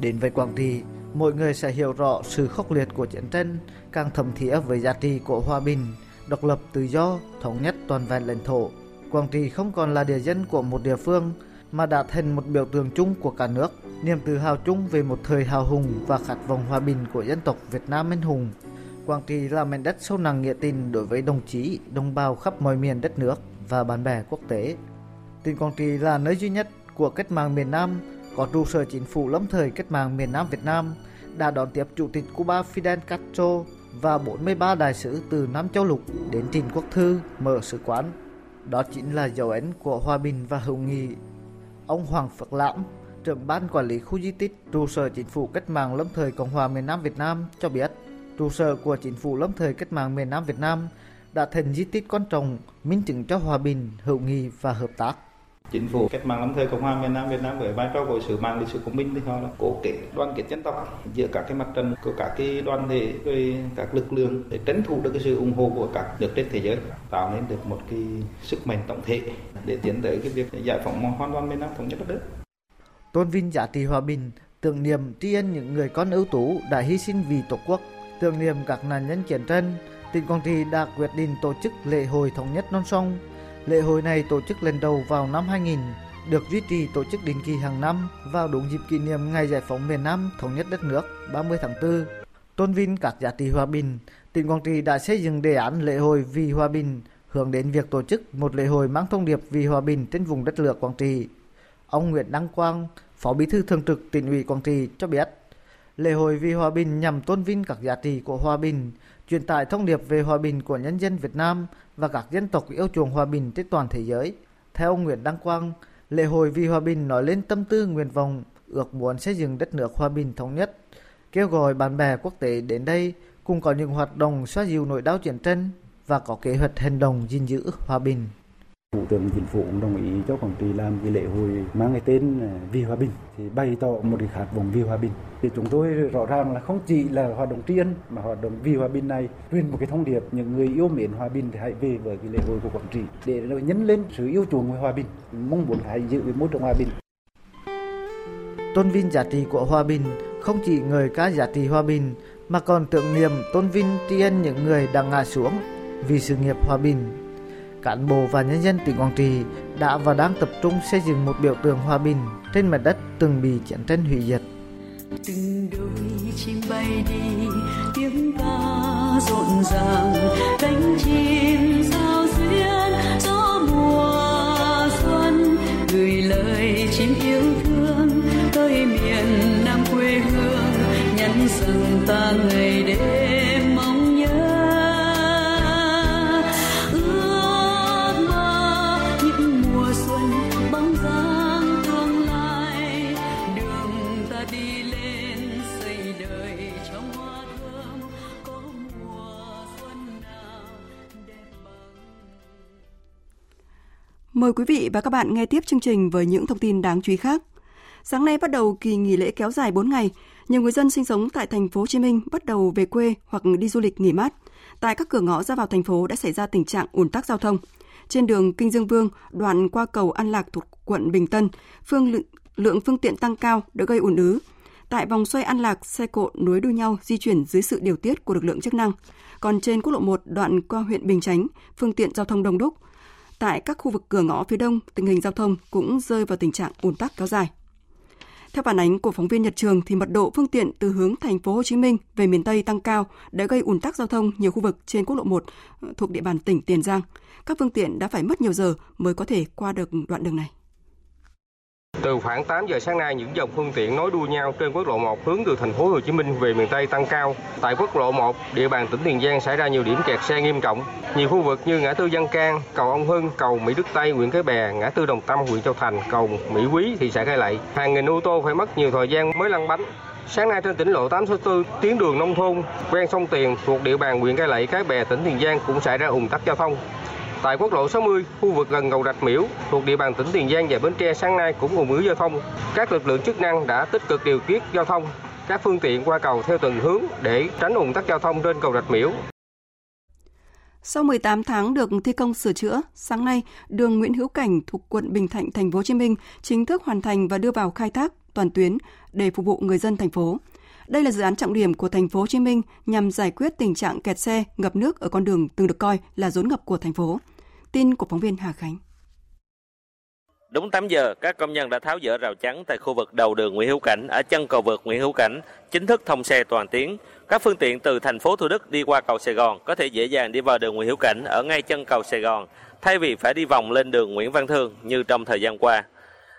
Đến với Quảng Trị mọi người sẽ hiểu rõ sự khốc liệt của chiến tranh càng thầm thía với giá trị của hòa bình độc lập tự do, thống nhất toàn vẹn lãnh thổ. Quảng Trị không còn là địa dân của một địa phương mà đã thành một biểu tượng chung của cả nước, niềm tự hào chung về một thời hào hùng và khát vọng hòa bình của dân tộc Việt Nam anh hùng. Quảng Trị là mảnh đất sâu nặng nghĩa tình đối với đồng chí, đồng bào khắp mọi miền đất nước và bạn bè quốc tế. Tỉnh Quảng Trị là nơi duy nhất của cách mạng miền Nam có trụ sở chính phủ lâm thời cách mạng miền Nam Việt Nam đã đón tiếp Chủ tịch Cuba Fidel Castro và 43 đại sứ từ Nam Châu Lục đến trình quốc thư mở sứ quán. Đó chính là dấu ấn của hòa bình và hữu nghị. Ông Hoàng Phước Lãm, trưởng ban quản lý khu di tích trụ sở chính phủ cách mạng lâm thời Cộng hòa miền Nam Việt Nam cho biết, trụ sở của chính phủ lâm thời cách mạng miền Nam Việt Nam đã thành di tích quan trọng minh chứng cho hòa bình, hữu nghị và hợp tác chính phủ cách mạng lâm thời cộng hòa miền nam việt nam với vai trò của sự mạng lịch sử của mình thì họ là cố kết đoàn kết dân tộc giữa các cái mặt trận của các cái đoàn thể với các lực lượng để tranh thủ được cái sự ủng hộ của các nước trên thế giới, tạo nên được một cái sức mạnh tổng thể để tiến tới cái việc giải phóng hoàn toàn miền nam thống nhất đất nước. Tôn vinh giá trị hòa bình, tưởng niệm tri ân những người con ưu tú đã hy sinh vì tổ quốc, tưởng niệm các nạn nhân chiến tranh, tỉnh quảng trị đã quyết định tổ chức lễ hội thống nhất non sông. Lễ hội này tổ chức lần đầu vào năm 2000, được duy trì tổ chức định kỳ hàng năm vào đúng dịp kỷ niệm ngày giải phóng miền Nam thống nhất đất nước 30 tháng 4. Tôn vinh các giá trị hòa bình, tỉnh Quảng Trị đã xây dựng đề án lễ hội vì hòa bình hướng đến việc tổ chức một lễ hội mang thông điệp vì hòa bình trên vùng đất lửa Quảng Trị. Ông Nguyễn Đăng Quang, Phó Bí thư Thường trực tỉnh ủy Quảng Trị cho biết, lễ hội vì hòa bình nhằm tôn vinh các giá trị của hòa bình, truyền tải thông điệp về hòa bình của nhân dân Việt Nam và các dân tộc yêu chuộng hòa bình trên toàn thế giới. Theo ông Nguyễn Đăng Quang, lễ hội vì hòa bình nói lên tâm tư nguyện vọng ước muốn xây dựng đất nước hòa bình thống nhất, kêu gọi bạn bè quốc tế đến đây cùng có những hoạt động xoa dịu nỗi đau chiến tranh và có kế hoạch hành động gìn giữ hòa bình. Thủ tướng Chính phủ cũng đồng ý cho Quảng Trị làm cái lễ hội mang cái tên à, Vì Hòa Bình thì bày tỏ một cái khát vọng vì hòa bình. Thì chúng tôi rõ ràng là không chỉ là hoạt động tri ân mà hoạt động vì hòa bình này truyền một cái thông điệp những người yêu mến hòa bình thì hãy về với cái lễ hội của Quảng Trị để nhấn lên sự yêu chuộng về hòa bình, mong muốn hãy giữ cái môi trường hòa bình. Tôn vinh giá trị của hòa bình không chỉ người ca giá trị hòa bình mà còn tưởng niệm tôn vinh tri ân những người đang ngã xuống vì sự nghiệp hòa bình cán bộ và nhân dân tỉnh Quảng Trị đã và đang tập trung xây dựng một biểu tượng hòa bình trên mặt đất từng bị chiến tranh hủy diệt. Từng đôi chim bay đi, tiếng ca rộn ràng, cánh chim sao duyên gió mùa xuân, gửi lời chim yêu thương tới miền Nam quê hương, nhắn rằng ta ngày Mời quý vị và các bạn nghe tiếp chương trình với những thông tin đáng chú ý khác. Sáng nay bắt đầu kỳ nghỉ lễ kéo dài 4 ngày, nhiều người dân sinh sống tại thành phố Hồ Chí Minh bắt đầu về quê hoặc đi du lịch nghỉ mát. Tại các cửa ngõ ra vào thành phố đã xảy ra tình trạng ùn tắc giao thông. Trên đường Kinh Dương Vương, đoạn qua cầu An Lạc thuộc quận Bình Tân, phương lượng, lượng phương tiện tăng cao đã gây ùn ứ. Tại vòng xoay An Lạc, xe cộ nối đuôi nhau di chuyển dưới sự điều tiết của lực lượng chức năng. Còn trên quốc lộ 1 đoạn qua huyện Bình Chánh, phương tiện giao thông đông đúc. Tại các khu vực cửa ngõ phía đông, tình hình giao thông cũng rơi vào tình trạng ùn tắc kéo dài. Theo phản ánh của phóng viên Nhật Trường thì mật độ phương tiện từ hướng thành phố Hồ Chí Minh về miền Tây tăng cao đã gây ùn tắc giao thông nhiều khu vực trên quốc lộ 1 ờ, thuộc địa bàn tỉnh Tiền Giang. Các phương tiện đã phải mất nhiều giờ mới có thể qua được đoạn đường này. Từ khoảng 8 giờ sáng nay, những dòng phương tiện nối đuôi nhau trên quốc lộ 1 hướng từ thành phố Hồ Chí Minh về miền Tây tăng cao. Tại quốc lộ 1, địa bàn tỉnh Tiền Giang xảy ra nhiều điểm kẹt xe nghiêm trọng. Nhiều khu vực như ngã tư Văn Can, cầu Ông Hưng, cầu Mỹ Đức Tây, huyện Cái Bè, ngã tư Đồng Tâm, huyện Châu Thành, cầu Mỹ Quý, thị xã Cai Lậy. Hàng nghìn ô tô phải mất nhiều thời gian mới lăn bánh. Sáng nay trên tỉnh lộ 864, tuyến đường nông thôn ven sông Tiền thuộc địa bàn huyện Cai Lậy, Cái Bè, tỉnh Tiền Giang cũng xảy ra ùn tắc giao thông. Tại quốc lộ 60, khu vực gần cầu Rạch Miễu thuộc địa bàn tỉnh Tiền Giang và Bến Tre sáng nay cũng ùn ứ giao thông. Các lực lượng chức năng đã tích cực điều tiết giao thông các phương tiện qua cầu theo từng hướng để tránh ùn tắc giao thông trên cầu Rạch Miễu. Sau 18 tháng được thi công sửa chữa, sáng nay, đường Nguyễn Hữu Cảnh thuộc quận Bình Thạnh, thành phố Hồ Chí Minh chính thức hoàn thành và đưa vào khai thác toàn tuyến để phục vụ người dân thành phố. Đây là dự án trọng điểm của thành phố Hồ Chí Minh nhằm giải quyết tình trạng kẹt xe, ngập nước ở con đường từng được coi là rốn ngập của thành phố. Tin của phóng viên Hà Khánh. Đúng 8 giờ, các công nhân đã tháo dỡ rào chắn tại khu vực đầu đường Nguyễn Hữu Cảnh ở chân cầu vượt Nguyễn Hữu Cảnh, chính thức thông xe toàn tuyến. Các phương tiện từ thành phố Thủ Đức đi qua cầu Sài Gòn có thể dễ dàng đi vào đường Nguyễn Hữu Cảnh ở ngay chân cầu Sài Gòn, thay vì phải đi vòng lên đường Nguyễn Văn Thương như trong thời gian qua.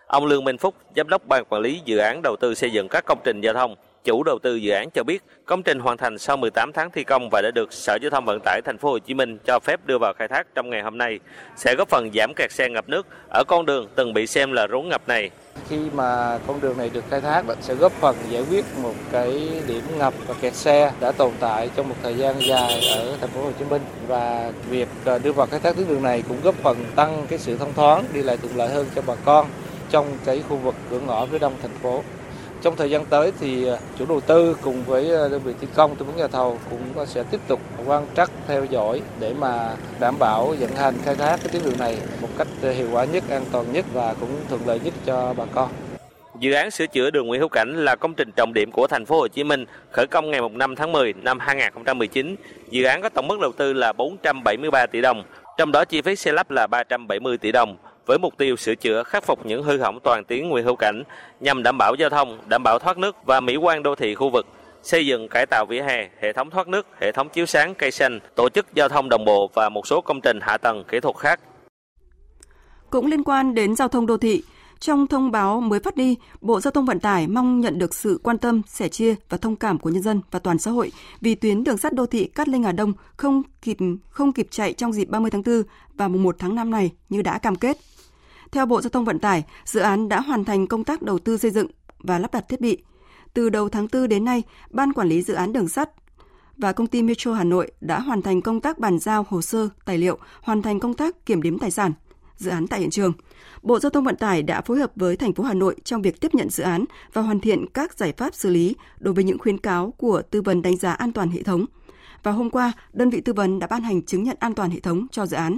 Ông Lương Minh Phúc, giám đốc ban quản lý dự án đầu tư xây dựng các công trình giao thông, chủ đầu tư dự án cho biết, công trình hoàn thành sau 18 tháng thi công và đã được Sở Giao thông Vận tải Thành phố Hồ Chí Minh cho phép đưa vào khai thác trong ngày hôm nay, sẽ góp phần giảm kẹt xe ngập nước ở con đường từng bị xem là rốn ngập này. Khi mà con đường này được khai thác, sẽ góp phần giải quyết một cái điểm ngập và kẹt xe đã tồn tại trong một thời gian dài ở thành phố Hồ Chí Minh và việc à, đưa vào khai thác tuyến đường này cũng góp phần tăng cái sự thông thoáng, đi lại thuận lợi hơn cho bà con trong cái khu vực cửa ngõ phía đông thành phố. Trong thời gian tới thì à, chủ đầu tư cùng với à, đơn vị thi công tư vấn nhà thầu cũng sẽ tiếp tục quan trắc theo dõi để mà đảm bảo vận hành khai thác cái tuyến đường này một cách à, hiệu quả nhất, an toàn nhất và cũng thuận lợi nhất cho bà con. Dự án sửa chữa đường Nguyễn Hữu Cảnh là công trình trọng điểm của thành phố Hồ Chí Minh, khởi công ngày 5 tháng 10 năm 2019. Dự án có tổng mức đầu tư là 473 tỷ đồng, trong đó chi phí xây lắp là 370 tỷ đồng với mục tiêu sửa chữa khắc phục những hư hỏng toàn tuyến Nguyễn Hữu Cảnh nhằm đảm bảo giao thông, đảm bảo thoát nước và mỹ quan đô thị khu vực, xây dựng cải tạo vỉa hè, hệ thống thoát nước, hệ thống chiếu sáng cây xanh, tổ chức giao thông đồng bộ và một số công trình hạ tầng kỹ thuật khác. Cũng liên quan đến giao thông đô thị, trong thông báo mới phát đi, Bộ Giao thông Vận tải mong nhận được sự quan tâm, sẻ chia và thông cảm của nhân dân và toàn xã hội vì tuyến đường sắt đô thị Cát Linh Hà Đông không kịp không kịp chạy trong dịp 30 tháng 4 và mùng 1 tháng 5 này như đã cam kết. Theo Bộ Giao thông Vận tải, dự án đã hoàn thành công tác đầu tư xây dựng và lắp đặt thiết bị. Từ đầu tháng 4 đến nay, Ban Quản lý Dự án Đường sắt và công ty Metro Hà Nội đã hoàn thành công tác bàn giao hồ sơ, tài liệu, hoàn thành công tác kiểm đếm tài sản, dự án tại hiện trường. Bộ Giao thông Vận tải đã phối hợp với thành phố Hà Nội trong việc tiếp nhận dự án và hoàn thiện các giải pháp xử lý đối với những khuyến cáo của tư vấn đánh giá an toàn hệ thống. Và hôm qua, đơn vị tư vấn đã ban hành chứng nhận an toàn hệ thống cho dự án.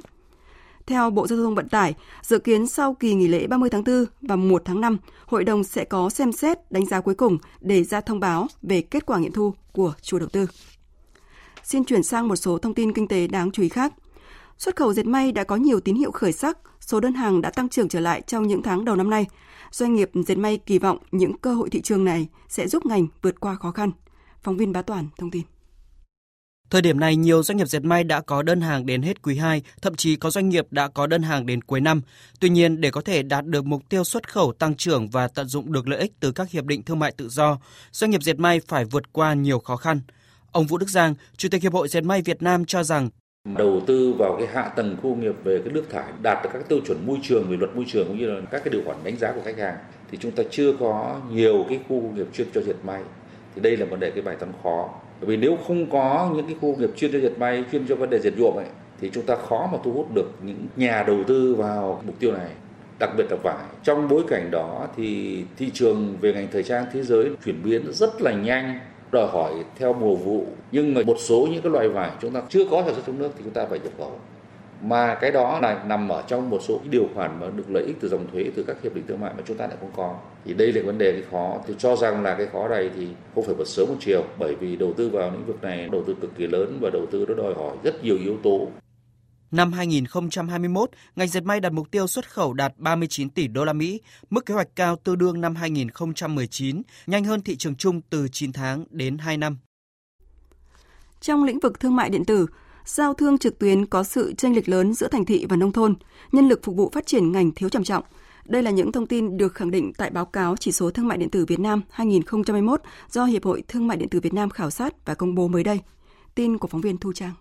Theo Bộ Giao thông Vận tải, dự kiến sau kỳ nghỉ lễ 30 tháng 4 và 1 tháng 5, hội đồng sẽ có xem xét đánh giá cuối cùng để ra thông báo về kết quả nghiệm thu của chủ đầu tư. Xin chuyển sang một số thông tin kinh tế đáng chú ý khác. Xuất khẩu dệt may đã có nhiều tín hiệu khởi sắc, số đơn hàng đã tăng trưởng trở lại trong những tháng đầu năm nay. Doanh nghiệp dệt may kỳ vọng những cơ hội thị trường này sẽ giúp ngành vượt qua khó khăn. Phóng viên Bá Toàn thông tin. Thời điểm này, nhiều doanh nghiệp dệt may đã có đơn hàng đến hết quý 2, thậm chí có doanh nghiệp đã có đơn hàng đến cuối năm. Tuy nhiên, để có thể đạt được mục tiêu xuất khẩu tăng trưởng và tận dụng được lợi ích từ các hiệp định thương mại tự do, doanh nghiệp dệt may phải vượt qua nhiều khó khăn. Ông Vũ Đức Giang, Chủ tịch Hiệp hội Dệt may Việt Nam cho rằng đầu tư vào cái hạ tầng khu công nghiệp về cái nước thải đạt được các tiêu chuẩn môi trường về luật môi trường cũng như là các cái điều khoản đánh giá của khách hàng thì chúng ta chưa có nhiều cái khu công nghiệp chuyên cho dệt may thì đây là vấn đề cái bài toán khó bởi vì nếu không có những cái khu nghiệp chuyên cho dệt may chuyên cho vấn đề dệt nhuộm ấy thì chúng ta khó mà thu hút được những nhà đầu tư vào mục tiêu này đặc biệt là vải. Trong bối cảnh đó thì thị trường về ngành thời trang thế giới chuyển biến rất là nhanh, đòi hỏi theo mùa vụ. Nhưng mà một số những cái loại vải chúng ta chưa có sản xuất trong nước thì chúng ta phải nhập khẩu. Mà cái đó là nằm ở trong một số cái điều khoản mà được lợi ích từ dòng thuế từ các hiệp định thương mại mà chúng ta lại không có. Thì đây là vấn đề cái khó. Tôi cho rằng là cái khó này thì không phải một sớm một chiều bởi vì đầu tư vào lĩnh vực này đầu tư cực kỳ lớn và đầu tư nó đòi hỏi rất nhiều yếu tố. Năm 2021, ngành dệt may đặt mục tiêu xuất khẩu đạt 39 tỷ đô la Mỹ, mức kế hoạch cao tương đương năm 2019, nhanh hơn thị trường chung từ 9 tháng đến 2 năm. Trong lĩnh vực thương mại điện tử, giao thương trực tuyến có sự chênh lệch lớn giữa thành thị và nông thôn, nhân lực phục vụ phát triển ngành thiếu trầm trọng. Đây là những thông tin được khẳng định tại báo cáo chỉ số thương mại điện tử Việt Nam 2021 do Hiệp hội Thương mại điện tử Việt Nam khảo sát và công bố mới đây. Tin của phóng viên Thu Trang.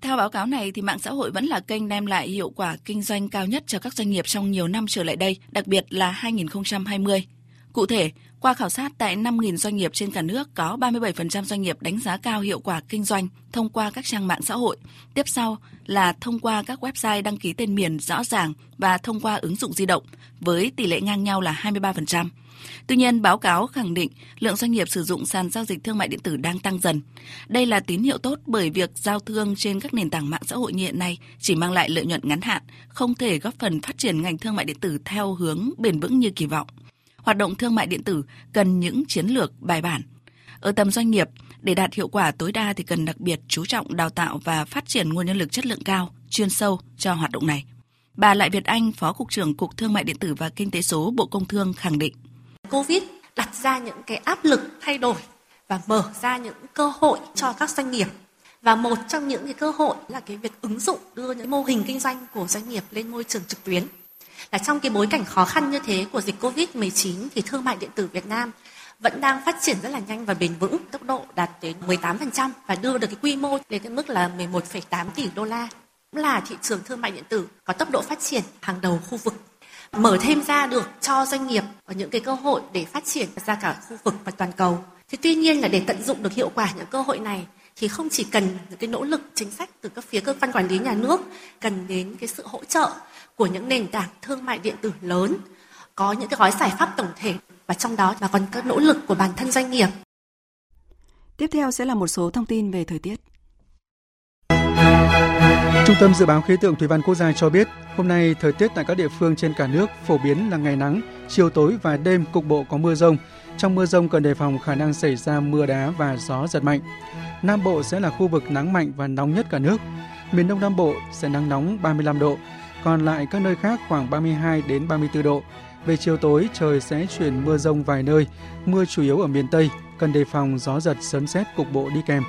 Theo báo cáo này, thì mạng xã hội vẫn là kênh đem lại hiệu quả kinh doanh cao nhất cho các doanh nghiệp trong nhiều năm trở lại đây, đặc biệt là 2020. Cụ thể, qua khảo sát tại 5.000 doanh nghiệp trên cả nước có 37% doanh nghiệp đánh giá cao hiệu quả kinh doanh thông qua các trang mạng xã hội. Tiếp sau là thông qua các website đăng ký tên miền rõ ràng và thông qua ứng dụng di động với tỷ lệ ngang nhau là 23%. Tuy nhiên, báo cáo khẳng định lượng doanh nghiệp sử dụng sàn giao dịch thương mại điện tử đang tăng dần. Đây là tín hiệu tốt bởi việc giao thương trên các nền tảng mạng xã hội như hiện nay chỉ mang lại lợi nhuận ngắn hạn, không thể góp phần phát triển ngành thương mại điện tử theo hướng bền vững như kỳ vọng. Hoạt động thương mại điện tử cần những chiến lược bài bản. Ở tầm doanh nghiệp, để đạt hiệu quả tối đa thì cần đặc biệt chú trọng đào tạo và phát triển nguồn nhân lực chất lượng cao, chuyên sâu cho hoạt động này. Bà Lại Việt Anh, Phó Cục trưởng Cục Thương mại Điện tử và Kinh tế số Bộ Công Thương khẳng định. Covid đặt ra những cái áp lực thay đổi và mở ra những cơ hội cho các doanh nghiệp. Và một trong những cái cơ hội là cái việc ứng dụng đưa những mô hình kinh doanh của doanh nghiệp lên môi trường trực tuyến. Là trong cái bối cảnh khó khăn như thế của dịch Covid-19 thì thương mại điện tử Việt Nam vẫn đang phát triển rất là nhanh và bền vững, tốc độ đạt đến 18% và đưa được cái quy mô lên cái mức là 11,8 tỷ đô la. Cũng là thị trường thương mại điện tử có tốc độ phát triển hàng đầu khu vực mở thêm ra được cho doanh nghiệp những cái cơ hội để phát triển ra cả khu vực và toàn cầu. Thì tuy nhiên là để tận dụng được hiệu quả những cơ hội này thì không chỉ cần những cái nỗ lực chính sách từ các phía cơ quan quản lý nhà nước, cần đến cái sự hỗ trợ của những nền tảng thương mại điện tử lớn, có những cái gói giải pháp tổng thể và trong đó là còn các nỗ lực của bản thân doanh nghiệp. Tiếp theo sẽ là một số thông tin về thời tiết. Trung tâm Dự báo Khí tượng Thủy văn Quốc gia cho biết, hôm nay thời tiết tại các địa phương trên cả nước phổ biến là ngày nắng, chiều tối và đêm cục bộ có mưa rông. Trong mưa rông cần đề phòng khả năng xảy ra mưa đá và gió giật mạnh. Nam Bộ sẽ là khu vực nắng mạnh và nóng nhất cả nước. Miền Đông Nam Bộ sẽ nắng nóng 35 độ, còn lại các nơi khác khoảng 32 đến 34 độ. Về chiều tối trời sẽ chuyển mưa rông vài nơi, mưa chủ yếu ở miền Tây, cần đề phòng gió giật sấm sét cục bộ đi kèm.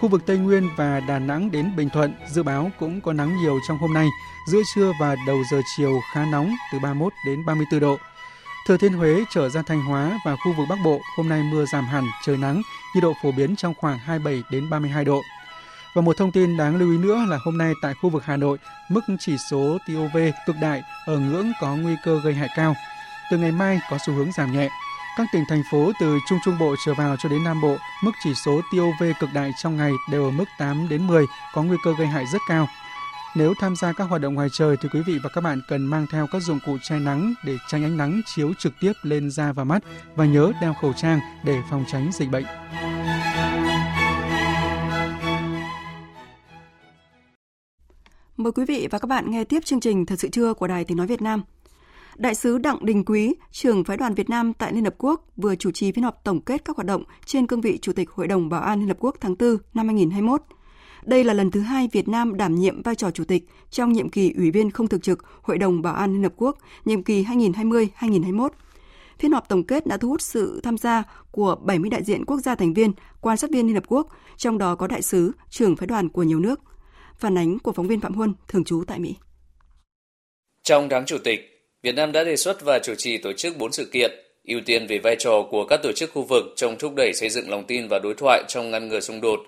Khu vực Tây Nguyên và Đà Nẵng đến Bình Thuận dự báo cũng có nắng nhiều trong hôm nay, giữa trưa và đầu giờ chiều khá nóng từ 31 đến 34 độ. Thừa Thiên Huế trở ra Thanh Hóa và khu vực Bắc Bộ hôm nay mưa giảm hẳn, trời nắng, nhiệt độ phổ biến trong khoảng 27 đến 32 độ. Và một thông tin đáng lưu ý nữa là hôm nay tại khu vực Hà Nội, mức chỉ số TOV cực đại ở ngưỡng có nguy cơ gây hại cao. Từ ngày mai có xu hướng giảm nhẹ, các tỉnh thành phố từ Trung Trung Bộ trở vào cho đến Nam Bộ, mức chỉ số TOV cực đại trong ngày đều ở mức 8 đến 10, có nguy cơ gây hại rất cao. Nếu tham gia các hoạt động ngoài trời thì quý vị và các bạn cần mang theo các dụng cụ che nắng để tránh ánh nắng chiếu trực tiếp lên da và mắt và nhớ đeo khẩu trang để phòng tránh dịch bệnh. Mời quý vị và các bạn nghe tiếp chương trình Thật sự trưa của Đài Tiếng Nói Việt Nam. Đại sứ Đặng Đình Quý, trưởng phái đoàn Việt Nam tại Liên Hợp Quốc vừa chủ trì phiên họp tổng kết các hoạt động trên cương vị Chủ tịch Hội đồng Bảo an Liên Hợp Quốc tháng 4 năm 2021. Đây là lần thứ hai Việt Nam đảm nhiệm vai trò chủ tịch trong nhiệm kỳ Ủy viên không thường trực Hội đồng Bảo an Liên Hợp Quốc nhiệm kỳ 2020-2021. Phiên họp tổng kết đã thu hút sự tham gia của 70 đại diện quốc gia thành viên, quan sát viên Liên Hợp Quốc, trong đó có đại sứ, trưởng phái đoàn của nhiều nước. Phản ánh của phóng viên Phạm Huân, thường trú tại Mỹ. Trong tháng chủ tịch, Việt Nam đã đề xuất và chủ trì tổ chức 4 sự kiện, ưu tiên về vai trò của các tổ chức khu vực trong thúc đẩy xây dựng lòng tin và đối thoại trong ngăn ngừa xung đột,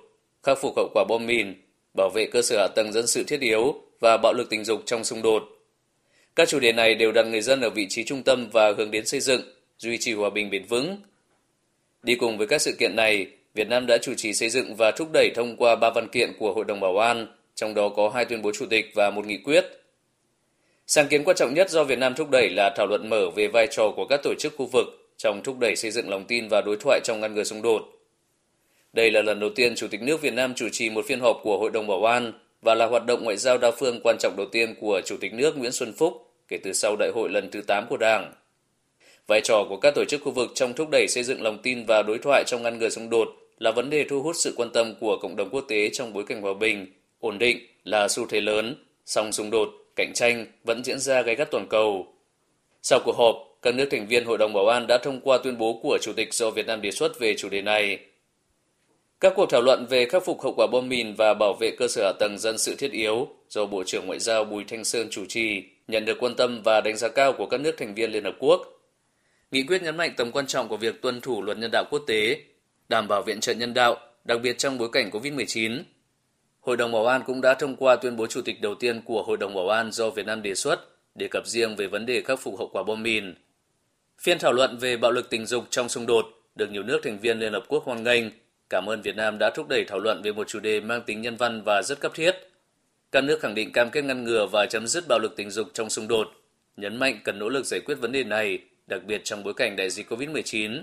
khắc phục hậu quả bom mìn, bảo vệ cơ sở hạ tầng dân sự thiết yếu và bạo lực tình dục trong xung đột. Các chủ đề này đều đặt người dân ở vị trí trung tâm và hướng đến xây dựng, duy trì hòa bình bền vững. Đi cùng với các sự kiện này, Việt Nam đã chủ trì xây dựng và thúc đẩy thông qua ba văn kiện của Hội đồng Bảo an trong đó có hai tuyên bố chủ tịch và một nghị quyết. Sáng kiến quan trọng nhất do Việt Nam thúc đẩy là thảo luận mở về vai trò của các tổ chức khu vực trong thúc đẩy xây dựng lòng tin và đối thoại trong ngăn ngừa xung đột. Đây là lần đầu tiên Chủ tịch nước Việt Nam chủ trì một phiên họp của Hội đồng Bảo an và là hoạt động ngoại giao đa phương quan trọng đầu tiên của Chủ tịch nước Nguyễn Xuân Phúc kể từ sau đại hội lần thứ 8 của Đảng. Vai trò của các tổ chức khu vực trong thúc đẩy xây dựng lòng tin và đối thoại trong ngăn ngừa xung đột là vấn đề thu hút sự quan tâm của cộng đồng quốc tế trong bối cảnh hòa bình, ổn định là xu thế lớn, song xung đột, cạnh tranh vẫn diễn ra gay gắt toàn cầu. Sau cuộc họp, các nước thành viên Hội đồng Bảo an đã thông qua tuyên bố của Chủ tịch do Việt Nam đề xuất về chủ đề này. Các cuộc thảo luận về khắc phục hậu quả bom mìn và bảo vệ cơ sở hạ tầng dân sự thiết yếu do Bộ trưởng Ngoại giao Bùi Thanh Sơn chủ trì nhận được quan tâm và đánh giá cao của các nước thành viên Liên Hợp Quốc. Nghị quyết nhấn mạnh tầm quan trọng của việc tuân thủ luật nhân đạo quốc tế, đảm bảo viện trợ nhân đạo, đặc biệt trong bối cảnh COVID-19. Hội đồng Bảo an cũng đã thông qua tuyên bố chủ tịch đầu tiên của Hội đồng Bảo an do Việt Nam đề xuất, đề cập riêng về vấn đề khắc phục hậu quả bom mìn. Phiên thảo luận về bạo lực tình dục trong xung đột được nhiều nước thành viên Liên Hợp Quốc hoan nghênh, cảm ơn Việt Nam đã thúc đẩy thảo luận về một chủ đề mang tính nhân văn và rất cấp thiết. Các nước khẳng định cam kết ngăn ngừa và chấm dứt bạo lực tình dục trong xung đột, nhấn mạnh cần nỗ lực giải quyết vấn đề này, đặc biệt trong bối cảnh đại dịch COVID-19.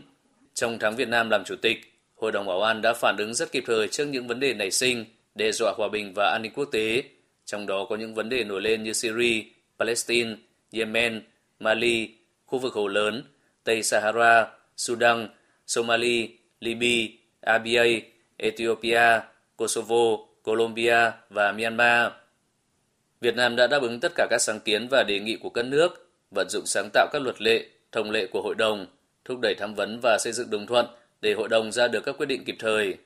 Trong tháng Việt Nam làm chủ tịch, Hội đồng Bảo an đã phản ứng rất kịp thời trước những vấn đề nảy sinh, đe dọa hòa bình và an ninh quốc tế, trong đó có những vấn đề nổi lên như Syria, Palestine, Yemen, Mali, khu vực Hồ Lớn, Tây Sahara, Sudan, Somalia, Libya, Abia, Ethiopia, Kosovo, Colombia và Myanmar. Việt Nam đã đáp ứng tất cả các sáng kiến và đề nghị của các nước, vận dụng sáng tạo các luật lệ, thông lệ của hội đồng, thúc đẩy tham vấn và xây dựng đồng thuận để hội đồng ra được các quyết định kịp thời.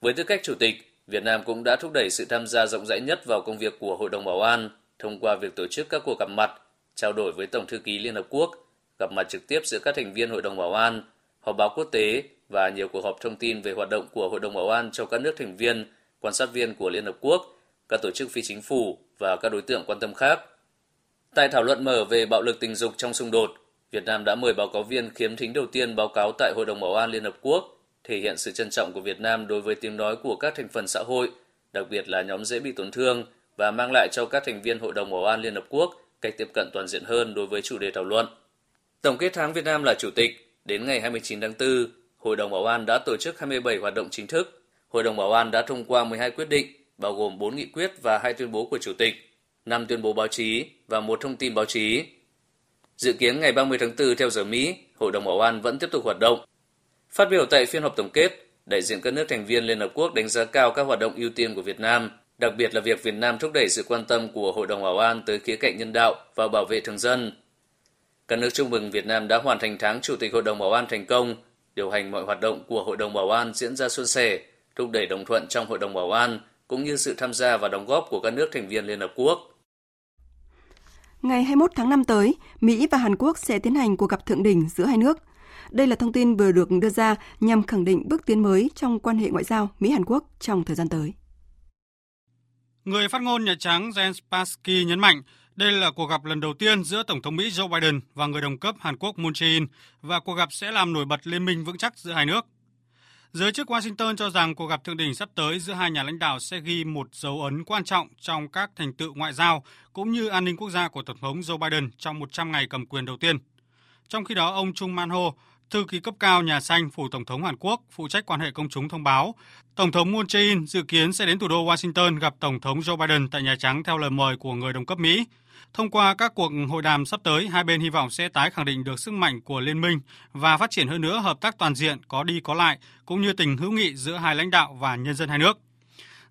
Với tư cách chủ tịch, Việt Nam cũng đã thúc đẩy sự tham gia rộng rãi nhất vào công việc của Hội đồng Bảo an thông qua việc tổ chức các cuộc gặp mặt, trao đổi với Tổng thư ký Liên Hợp Quốc, gặp mặt trực tiếp giữa các thành viên Hội đồng Bảo an, họp báo quốc tế và nhiều cuộc họp thông tin về hoạt động của Hội đồng Bảo an trong các nước thành viên, quan sát viên của Liên Hợp Quốc, các tổ chức phi chính phủ và các đối tượng quan tâm khác. Tại thảo luận mở về bạo lực tình dục trong xung đột, Việt Nam đã mời báo cáo viên khiếm thính đầu tiên báo cáo tại Hội đồng Bảo an Liên Hợp Quốc, thể hiện sự trân trọng của Việt Nam đối với tiếng nói của các thành phần xã hội, đặc biệt là nhóm dễ bị tổn thương và mang lại cho các thành viên Hội đồng Bảo an Liên Hợp Quốc cách tiếp cận toàn diện hơn đối với chủ đề thảo luận. Tổng kết tháng Việt Nam là chủ tịch, đến ngày 29 tháng 4, Hội đồng Bảo an đã tổ chức 27 hoạt động chính thức. Hội đồng Bảo an đã thông qua 12 quyết định, bao gồm 4 nghị quyết và 2 tuyên bố của Chủ tịch, 5 tuyên bố báo chí và một thông tin báo chí. Dự kiến ngày 30 tháng 4 theo giờ Mỹ, Hội đồng Bảo an vẫn tiếp tục hoạt động. Phát biểu tại phiên họp tổng kết, đại diện các nước thành viên Liên Hợp Quốc đánh giá cao các hoạt động ưu tiên của Việt Nam, đặc biệt là việc Việt Nam thúc đẩy sự quan tâm của Hội đồng Bảo an tới khía cạnh nhân đạo và bảo vệ thường dân. Các nước chúc mừng Việt Nam đã hoàn thành tháng Chủ tịch Hội đồng Bảo an thành công, điều hành mọi hoạt động của Hội đồng Bảo an diễn ra suôn sẻ, thúc đẩy đồng thuận trong Hội đồng Bảo an, cũng như sự tham gia và đóng góp của các nước thành viên Liên Hợp Quốc. Ngày 21 tháng 5 tới, Mỹ và Hàn Quốc sẽ tiến hành cuộc gặp thượng đỉnh giữa hai nước. Đây là thông tin vừa được đưa ra nhằm khẳng định bước tiến mới trong quan hệ ngoại giao Mỹ-Hàn Quốc trong thời gian tới. Người phát ngôn Nhà Trắng Jen Psaki nhấn mạnh đây là cuộc gặp lần đầu tiên giữa Tổng thống Mỹ Joe Biden và người đồng cấp Hàn Quốc Moon Jae-in và cuộc gặp sẽ làm nổi bật liên minh vững chắc giữa hai nước. Giới chức Washington cho rằng cuộc gặp thượng đỉnh sắp tới giữa hai nhà lãnh đạo sẽ ghi một dấu ấn quan trọng trong các thành tựu ngoại giao cũng như an ninh quốc gia của Tổng thống Joe Biden trong 100 ngày cầm quyền đầu tiên. Trong khi đó, ông Chung Man-ho, thư ký cấp cao Nhà Xanh phủ Tổng thống Hàn Quốc phụ trách quan hệ công chúng thông báo, Tổng thống Moon Jae-in dự kiến sẽ đến thủ đô Washington gặp Tổng thống Joe Biden tại Nhà Trắng theo lời mời của người đồng cấp Mỹ. Thông qua các cuộc hội đàm sắp tới, hai bên hy vọng sẽ tái khẳng định được sức mạnh của liên minh và phát triển hơn nữa hợp tác toàn diện có đi có lại, cũng như tình hữu nghị giữa hai lãnh đạo và nhân dân hai nước.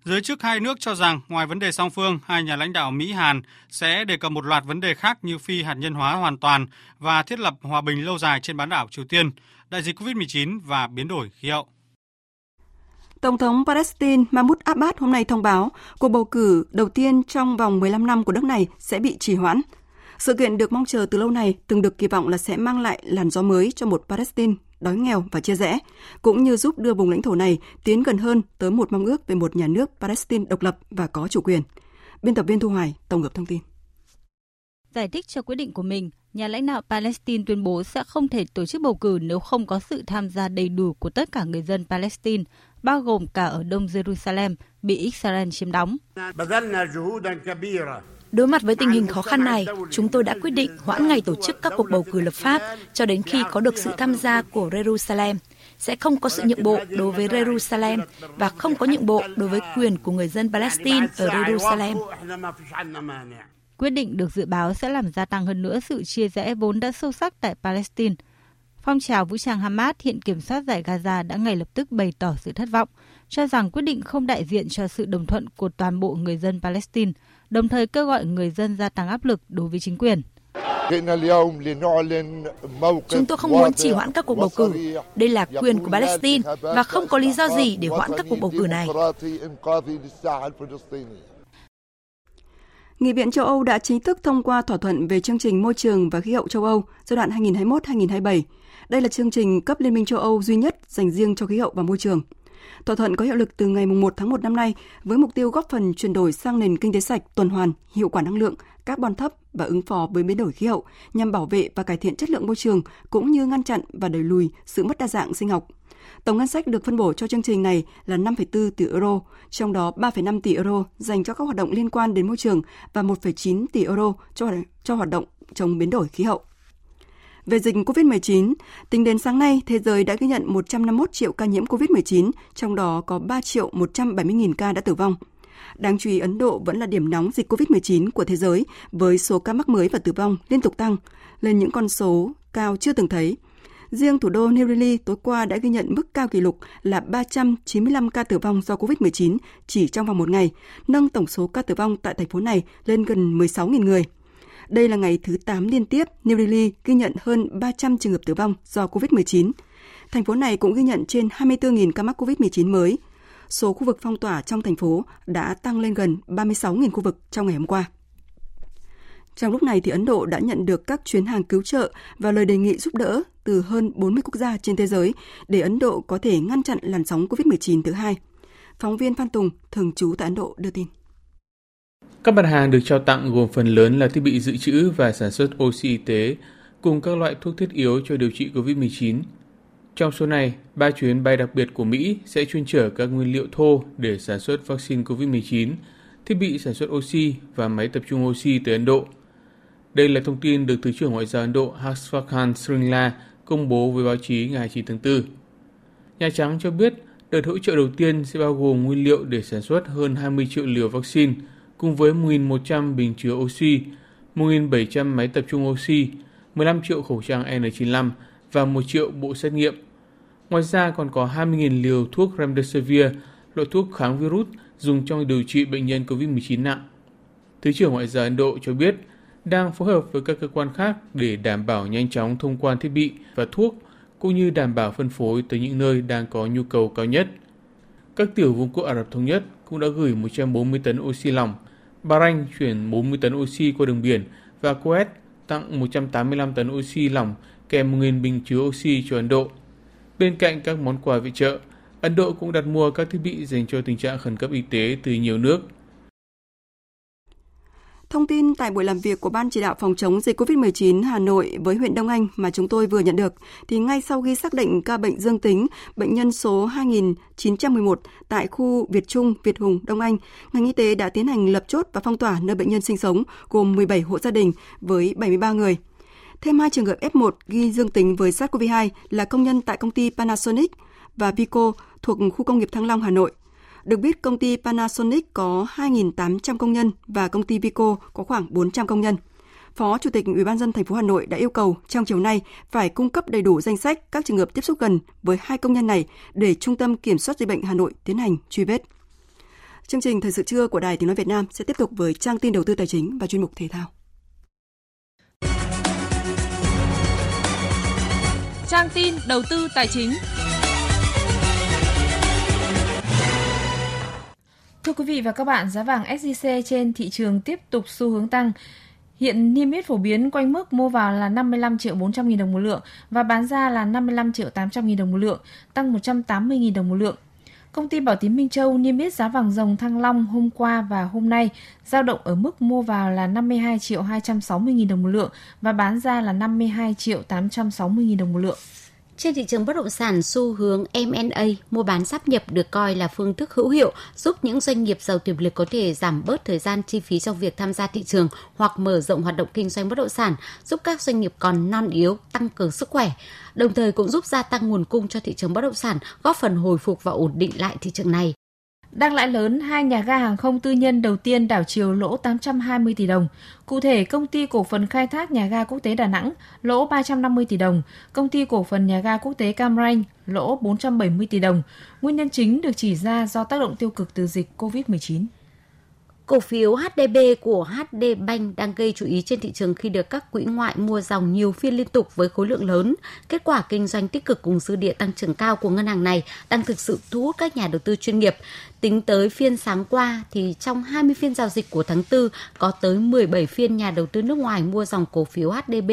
Giới chức hai nước cho rằng ngoài vấn đề song phương, hai nhà lãnh đạo Mỹ-Hàn sẽ đề cập một loạt vấn đề khác như phi hạt nhân hóa hoàn toàn và thiết lập hòa bình lâu dài trên bán đảo Triều Tiên, đại dịch COVID-19 và biến đổi khí hậu. Tổng thống Palestine Mahmoud Abbas hôm nay thông báo cuộc bầu cử đầu tiên trong vòng 15 năm của nước này sẽ bị trì hoãn. Sự kiện được mong chờ từ lâu này từng được kỳ vọng là sẽ mang lại làn gió mới cho một Palestine đói nghèo và chia rẽ, cũng như giúp đưa vùng lãnh thổ này tiến gần hơn tới một mong ước về một nhà nước Palestine độc lập và có chủ quyền. Biên tập viên Thu Hoài tổng hợp thông tin. Giải thích cho quyết định của mình, nhà lãnh đạo Palestine tuyên bố sẽ không thể tổ chức bầu cử nếu không có sự tham gia đầy đủ của tất cả người dân Palestine, bao gồm cả ở Đông Jerusalem, bị Israel chiếm đóng. Đối mặt với tình hình khó khăn này, chúng tôi đã quyết định hoãn ngày tổ chức các cuộc bầu cử lập pháp cho đến khi có được sự tham gia của Jerusalem. Sẽ không có sự nhượng bộ đối với Jerusalem và không có nhượng bộ đối với quyền của người dân Palestine ở Jerusalem. Quyết định được dự báo sẽ làm gia tăng hơn nữa sự chia rẽ vốn đã sâu sắc tại Palestine. Phong trào vũ trang Hamas hiện kiểm soát giải Gaza đã ngay lập tức bày tỏ sự thất vọng, cho rằng quyết định không đại diện cho sự đồng thuận của toàn bộ người dân Palestine, đồng thời kêu gọi người dân gia tăng áp lực đối với chính quyền. Chúng tôi không muốn chỉ hoãn các cuộc bầu cử. Đây là quyền của Palestine và không có lý do gì để hoãn các cuộc bầu cử này. Nghị viện châu Âu đã chính thức thông qua thỏa thuận về chương trình môi trường và khí hậu châu Âu giai đoạn 2021-2027. Đây là chương trình cấp Liên minh châu Âu duy nhất dành riêng cho khí hậu và môi trường. Thỏa thuận có hiệu lực từ ngày 1 tháng 1 năm nay với mục tiêu góp phần chuyển đổi sang nền kinh tế sạch, tuần hoàn, hiệu quả năng lượng, carbon thấp và ứng phó với biến đổi khí hậu nhằm bảo vệ và cải thiện chất lượng môi trường cũng như ngăn chặn và đẩy lùi sự mất đa dạng sinh học. Tổng ngân sách được phân bổ cho chương trình này là 5,4 tỷ euro, trong đó 3,5 tỷ euro dành cho các hoạt động liên quan đến môi trường và 1,9 tỷ euro cho, cho hoạt động chống biến đổi khí hậu. Về dịch COVID-19, tính đến sáng nay, thế giới đã ghi nhận 151 triệu ca nhiễm COVID-19, trong đó có 3 triệu 170 nghìn ca đã tử vong. Đáng chú ý, Ấn Độ vẫn là điểm nóng dịch COVID-19 của thế giới với số ca mắc mới và tử vong liên tục tăng lên những con số cao chưa từng thấy. Riêng thủ đô New Delhi tối qua đã ghi nhận mức cao kỷ lục là 395 ca tử vong do COVID-19 chỉ trong vòng một ngày, nâng tổng số ca tử vong tại thành phố này lên gần 16.000 người. Đây là ngày thứ 8 liên tiếp New Delhi ghi nhận hơn 300 trường hợp tử vong do COVID-19. Thành phố này cũng ghi nhận trên 24.000 ca mắc COVID-19 mới. Số khu vực phong tỏa trong thành phố đã tăng lên gần 36.000 khu vực trong ngày hôm qua. Trong lúc này thì Ấn Độ đã nhận được các chuyến hàng cứu trợ và lời đề nghị giúp đỡ từ hơn 40 quốc gia trên thế giới để Ấn Độ có thể ngăn chặn làn sóng COVID-19 thứ hai. Phóng viên Phan Tùng, thường trú tại Ấn Độ đưa tin. Các mặt hàng được trao tặng gồm phần lớn là thiết bị dự trữ và sản xuất oxy y tế, cùng các loại thuốc thiết yếu cho điều trị COVID-19. Trong số này, ba chuyến bay đặc biệt của Mỹ sẽ chuyên chở các nguyên liệu thô để sản xuất vaccine COVID-19, thiết bị sản xuất oxy và máy tập trung oxy tới Ấn Độ. Đây là thông tin được Thứ trưởng Ngoại giao Ấn Độ Harshvardhan Sringla công bố với báo chí ngày 9 tháng 4. Nhà Trắng cho biết đợt hỗ trợ đầu tiên sẽ bao gồm nguyên liệu để sản xuất hơn 20 triệu liều vaccine – cùng với 1.100 bình chứa oxy, 1.700 máy tập trung oxy, 15 triệu khẩu trang N95 và 1 triệu bộ xét nghiệm. Ngoài ra còn có 20.000 liều thuốc Remdesivir, loại thuốc kháng virus dùng trong điều trị bệnh nhân COVID-19 nặng. Thứ trưởng Ngoại giao Ấn Độ cho biết đang phối hợp với các cơ quan khác để đảm bảo nhanh chóng thông quan thiết bị và thuốc cũng như đảm bảo phân phối tới những nơi đang có nhu cầu cao nhất. Các tiểu vương quốc Ả Rập Thống Nhất cũng đã gửi 140 tấn oxy lỏng Bahrain chuyển 40 tấn oxy qua đường biển và Kuwait tặng 185 tấn oxy lỏng kèm 1.000 bình chứa oxy cho Ấn Độ. Bên cạnh các món quà viện trợ, Ấn Độ cũng đặt mua các thiết bị dành cho tình trạng khẩn cấp y tế từ nhiều nước Thông tin tại buổi làm việc của Ban chỉ đạo phòng chống dịch COVID-19 Hà Nội với huyện Đông Anh mà chúng tôi vừa nhận được, thì ngay sau khi xác định ca bệnh dương tính, bệnh nhân số 2911 tại khu Việt Trung, Việt Hùng, Đông Anh, ngành y tế đã tiến hành lập chốt và phong tỏa nơi bệnh nhân sinh sống gồm 17 hộ gia đình với 73 người. Thêm hai trường hợp F1 ghi dương tính với SARS-CoV-2 là công nhân tại công ty Panasonic và Vico thuộc khu công nghiệp Thăng Long, Hà Nội. Được biết, công ty Panasonic có 2.800 công nhân và công ty Vico có khoảng 400 công nhân. Phó Chủ tịch Ủy ban dân thành phố Hà Nội đã yêu cầu trong chiều nay phải cung cấp đầy đủ danh sách các trường hợp tiếp xúc gần với hai công nhân này để Trung tâm Kiểm soát dịch bệnh Hà Nội tiến hành truy vết. Chương trình thời sự trưa của Đài Tiếng nói Việt Nam sẽ tiếp tục với trang tin đầu tư tài chính và chuyên mục thể thao. Trang tin đầu tư tài chính. Thưa quý vị và các bạn, giá vàng SJC trên thị trường tiếp tục xu hướng tăng. Hiện niêm yết phổ biến quanh mức mua vào là 55 triệu 400 nghìn đồng một lượng và bán ra là 55 triệu 800 nghìn đồng một lượng, tăng 180 nghìn đồng một lượng. Công ty Bảo Tín Minh Châu niêm yết giá vàng dòng Thăng Long hôm qua và hôm nay giao động ở mức mua vào là 52 triệu 260 000 đồng một lượng và bán ra là 52 triệu 860 000 đồng một lượng. Trên thị trường bất động sản, xu hướng M&A, mua bán sáp nhập được coi là phương thức hữu hiệu giúp những doanh nghiệp giàu tiềm lực có thể giảm bớt thời gian chi phí trong việc tham gia thị trường hoặc mở rộng hoạt động kinh doanh bất động sản, giúp các doanh nghiệp còn non yếu tăng cường sức khỏe, đồng thời cũng giúp gia tăng nguồn cung cho thị trường bất động sản, góp phần hồi phục và ổn định lại thị trường này. Đang lãi lớn, hai nhà ga hàng không tư nhân đầu tiên đảo chiều lỗ 820 tỷ đồng. Cụ thể, công ty cổ phần khai thác nhà ga quốc tế Đà Nẵng lỗ 350 tỷ đồng, công ty cổ phần nhà ga quốc tế Cam Ranh lỗ 470 tỷ đồng. Nguyên nhân chính được chỉ ra do tác động tiêu cực từ dịch COVID-19. Cổ phiếu HDB của HD Bank đang gây chú ý trên thị trường khi được các quỹ ngoại mua dòng nhiều phiên liên tục với khối lượng lớn. Kết quả kinh doanh tích cực cùng dư địa tăng trưởng cao của ngân hàng này đang thực sự thu hút các nhà đầu tư chuyên nghiệp. Tính tới phiên sáng qua thì trong 20 phiên giao dịch của tháng 4 có tới 17 phiên nhà đầu tư nước ngoài mua dòng cổ phiếu HDB.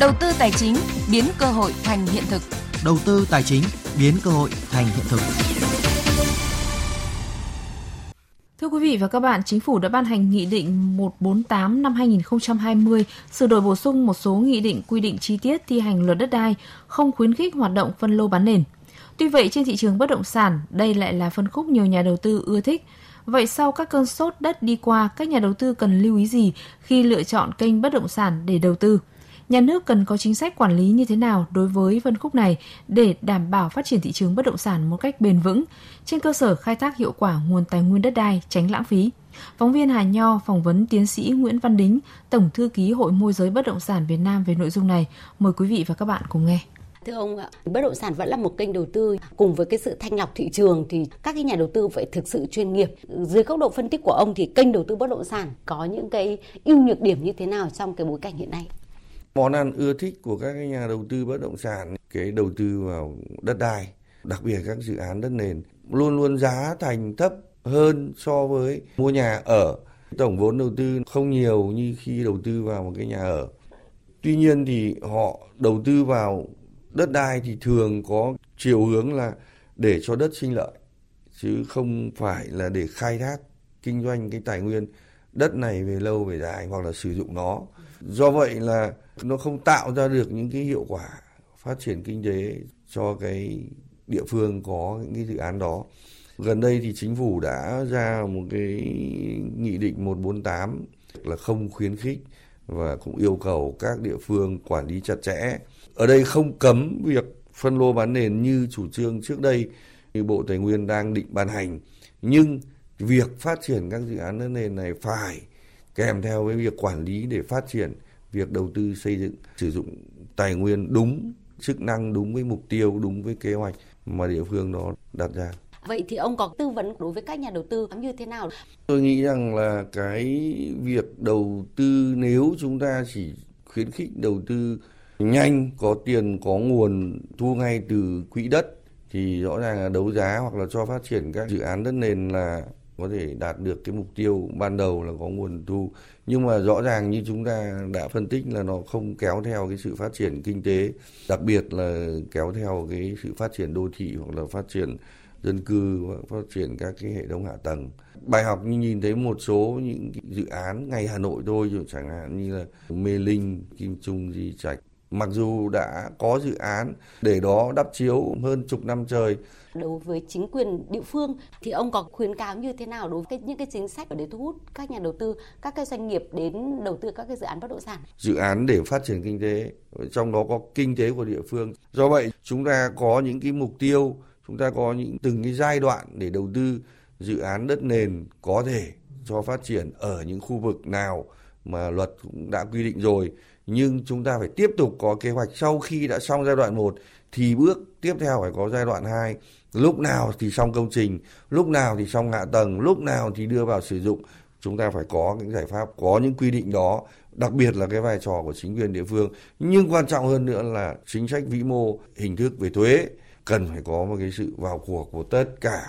Đầu tư tài chính biến cơ hội thành hiện thực. Đầu tư tài chính biến cơ hội thành hiện thực. Thưa quý vị và các bạn, Chính phủ đã ban hành Nghị định 148 năm 2020 sửa đổi bổ sung một số nghị định quy định chi tiết thi hành luật đất đai, không khuyến khích hoạt động phân lô bán nền. Tuy vậy, trên thị trường bất động sản, đây lại là phân khúc nhiều nhà đầu tư ưa thích. Vậy sau các cơn sốt đất đi qua, các nhà đầu tư cần lưu ý gì khi lựa chọn kênh bất động sản để đầu tư? Nhà nước cần có chính sách quản lý như thế nào đối với phân khúc này để đảm bảo phát triển thị trường bất động sản một cách bền vững, trên cơ sở khai thác hiệu quả nguồn tài nguyên đất đai, tránh lãng phí. Phóng viên Hà Nho phỏng vấn tiến sĩ Nguyễn Văn Đính, Tổng thư ký Hội môi giới bất động sản Việt Nam về nội dung này. Mời quý vị và các bạn cùng nghe. Thưa ông ạ, bất động sản vẫn là một kênh đầu tư cùng với cái sự thanh lọc thị trường thì các cái nhà đầu tư phải thực sự chuyên nghiệp. Dưới góc độ phân tích của ông thì kênh đầu tư bất động sản có những cái ưu nhược điểm như thế nào trong cái bối cảnh hiện nay? Món ăn ưa thích của các nhà đầu tư bất động sản, cái đầu tư vào đất đai, đặc biệt các dự án đất nền, luôn luôn giá thành thấp hơn so với mua nhà ở. Tổng vốn đầu tư không nhiều như khi đầu tư vào một cái nhà ở. Tuy nhiên thì họ đầu tư vào đất đai thì thường có chiều hướng là để cho đất sinh lợi chứ không phải là để khai thác kinh doanh cái tài nguyên đất này về lâu về dài hoặc là sử dụng nó. Do vậy là nó không tạo ra được những cái hiệu quả phát triển kinh tế cho cái địa phương có những cái dự án đó. Gần đây thì chính phủ đã ra một cái nghị định 148 là không khuyến khích và cũng yêu cầu các địa phương quản lý chặt chẽ. Ở đây không cấm việc phân lô bán nền như chủ trương trước đây thì Bộ Tài nguyên đang định ban hành. Nhưng việc phát triển các dự án đất nền này phải kèm theo với việc quản lý để phát triển việc đầu tư xây dựng sử dụng tài nguyên đúng chức năng đúng với mục tiêu đúng với kế hoạch mà địa phương đó đặt ra Vậy thì ông có tư vấn đối với các nhà đầu tư như thế nào? Tôi nghĩ rằng là cái việc đầu tư nếu chúng ta chỉ khuyến khích đầu tư nhanh, có tiền, có nguồn thu ngay từ quỹ đất thì rõ ràng là đấu giá hoặc là cho phát triển các dự án đất nền là có thể đạt được cái mục tiêu ban đầu là có nguồn thu. Nhưng mà rõ ràng như chúng ta đã phân tích là nó không kéo theo cái sự phát triển kinh tế đặc biệt là kéo theo cái sự phát triển đô thị hoặc là phát triển dân cư hoặc phát triển các cái hệ thống hạ tầng. Bài học như nhìn thấy một số những dự án ngay Hà Nội thôi chẳng hạn như là Mê Linh, Kim Trung, Di Trạch. Mặc dù đã có dự án để đó đắp chiếu hơn chục năm trời đối với chính quyền địa phương thì ông có khuyến cáo như thế nào đối với những cái chính sách để thu hút các nhà đầu tư, các cái doanh nghiệp đến đầu tư các cái dự án bất động sản? Dự án để phát triển kinh tế, trong đó có kinh tế của địa phương. Do vậy, chúng ta có những cái mục tiêu, chúng ta có những từng cái giai đoạn để đầu tư dự án đất nền có thể cho phát triển ở những khu vực nào mà luật cũng đã quy định rồi nhưng chúng ta phải tiếp tục có kế hoạch sau khi đã xong giai đoạn 1 thì bước tiếp theo phải có giai đoạn 2 lúc nào thì xong công trình lúc nào thì xong hạ tầng lúc nào thì đưa vào sử dụng. Chúng ta phải có những giải pháp có những quy định đó đặc biệt là cái vai trò của chính quyền địa phương. Nhưng quan trọng hơn nữa là chính sách vĩ mô hình thức về thuế cần phải có một cái sự vào cuộc của tất cả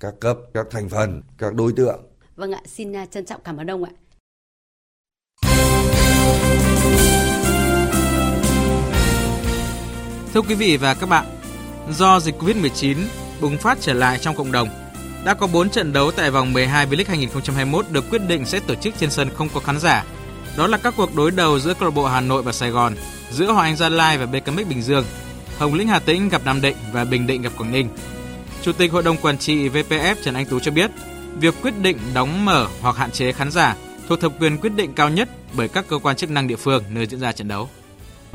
các cấp các thành phần các đối tượng. Vâng ạ xin à, trân trọng cảm ơn ông ạ. Thưa quý vị và các bạn, do dịch Covid-19, bùng phát trở lại trong cộng đồng. Đã có 4 trận đấu tại vòng 12 V-League 2021 được quyết định sẽ tổ chức trên sân không có khán giả. Đó là các cuộc đối đầu giữa câu lạc bộ Hà Nội và Sài Gòn, giữa Hoàng Anh Gia Lai và BKMX Bình Dương, Hồng Lĩnh Hà Tĩnh gặp Nam Định và Bình Định gặp Quảng Ninh. Chủ tịch Hội đồng Quản trị VPF Trần Anh Tú cho biết, việc quyết định đóng mở hoặc hạn chế khán giả thuộc thẩm quyền quyết định cao nhất bởi các cơ quan chức năng địa phương nơi diễn ra trận đấu.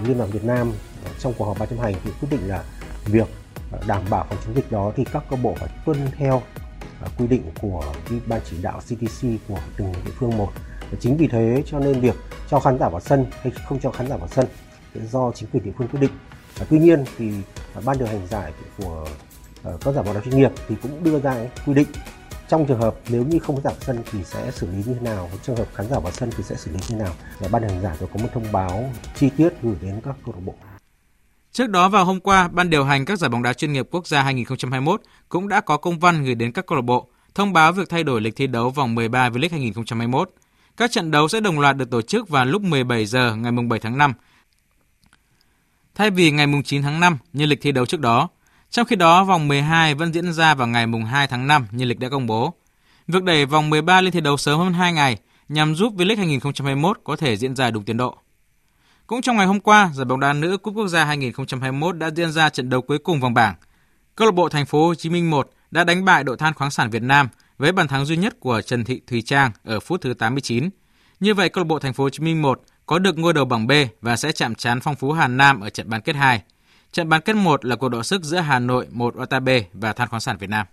Liên đoàn Việt Nam trong cuộc họp ban chấp hành thì quyết định là việc đảm bảo phòng chống dịch đó thì các cơ bộ phải tuân theo à, quy định của ban chỉ đạo CDC của từng địa phương một. Và chính vì thế cho nên việc cho khán giả vào sân hay không cho khán giả vào sân do chính quyền địa phương quyết định. Và tuy nhiên thì à, ban điều hành giải của à, các giải bóng đá chuyên nghiệp thì cũng đưa ra quy định trong trường hợp nếu như không có vào sân thì sẽ xử lý như thế nào trường hợp khán giả vào sân thì sẽ xử lý như thế nào và ban điều hành giải tôi có một thông báo chi tiết gửi đến các câu lạc bộ Trước đó vào hôm qua, Ban điều hành các giải bóng đá chuyên nghiệp quốc gia 2021 cũng đã có công văn gửi đến các câu lạc bộ thông báo việc thay đổi lịch thi đấu vòng 13 V-League 2021. Các trận đấu sẽ đồng loạt được tổ chức vào lúc 17 giờ ngày 7 tháng 5 thay vì ngày 9 tháng 5 như lịch thi đấu trước đó. Trong khi đó, vòng 12 vẫn diễn ra vào ngày 2 tháng 5 như lịch đã công bố. Việc đẩy vòng 13 lên thi đấu sớm hơn 2 ngày nhằm giúp V-League 2021 có thể diễn ra đúng tiến độ. Cũng trong ngày hôm qua, giải bóng đá nữ Cúp Quốc gia 2021 đã diễn ra trận đấu cuối cùng vòng bảng. Câu lạc bộ Thành phố Hồ Chí Minh 1 đã đánh bại đội Than khoáng sản Việt Nam với bàn thắng duy nhất của Trần Thị Thùy Trang ở phút thứ 89. Như vậy, câu lạc bộ Thành phố Hồ Chí Minh 1 có được ngôi đầu bảng B và sẽ chạm trán phong phú Hà Nam ở trận bán kết 2. Trận bán kết 1 là cuộc đọ sức giữa Hà Nội 1 Watabe và Than khoáng sản Việt Nam.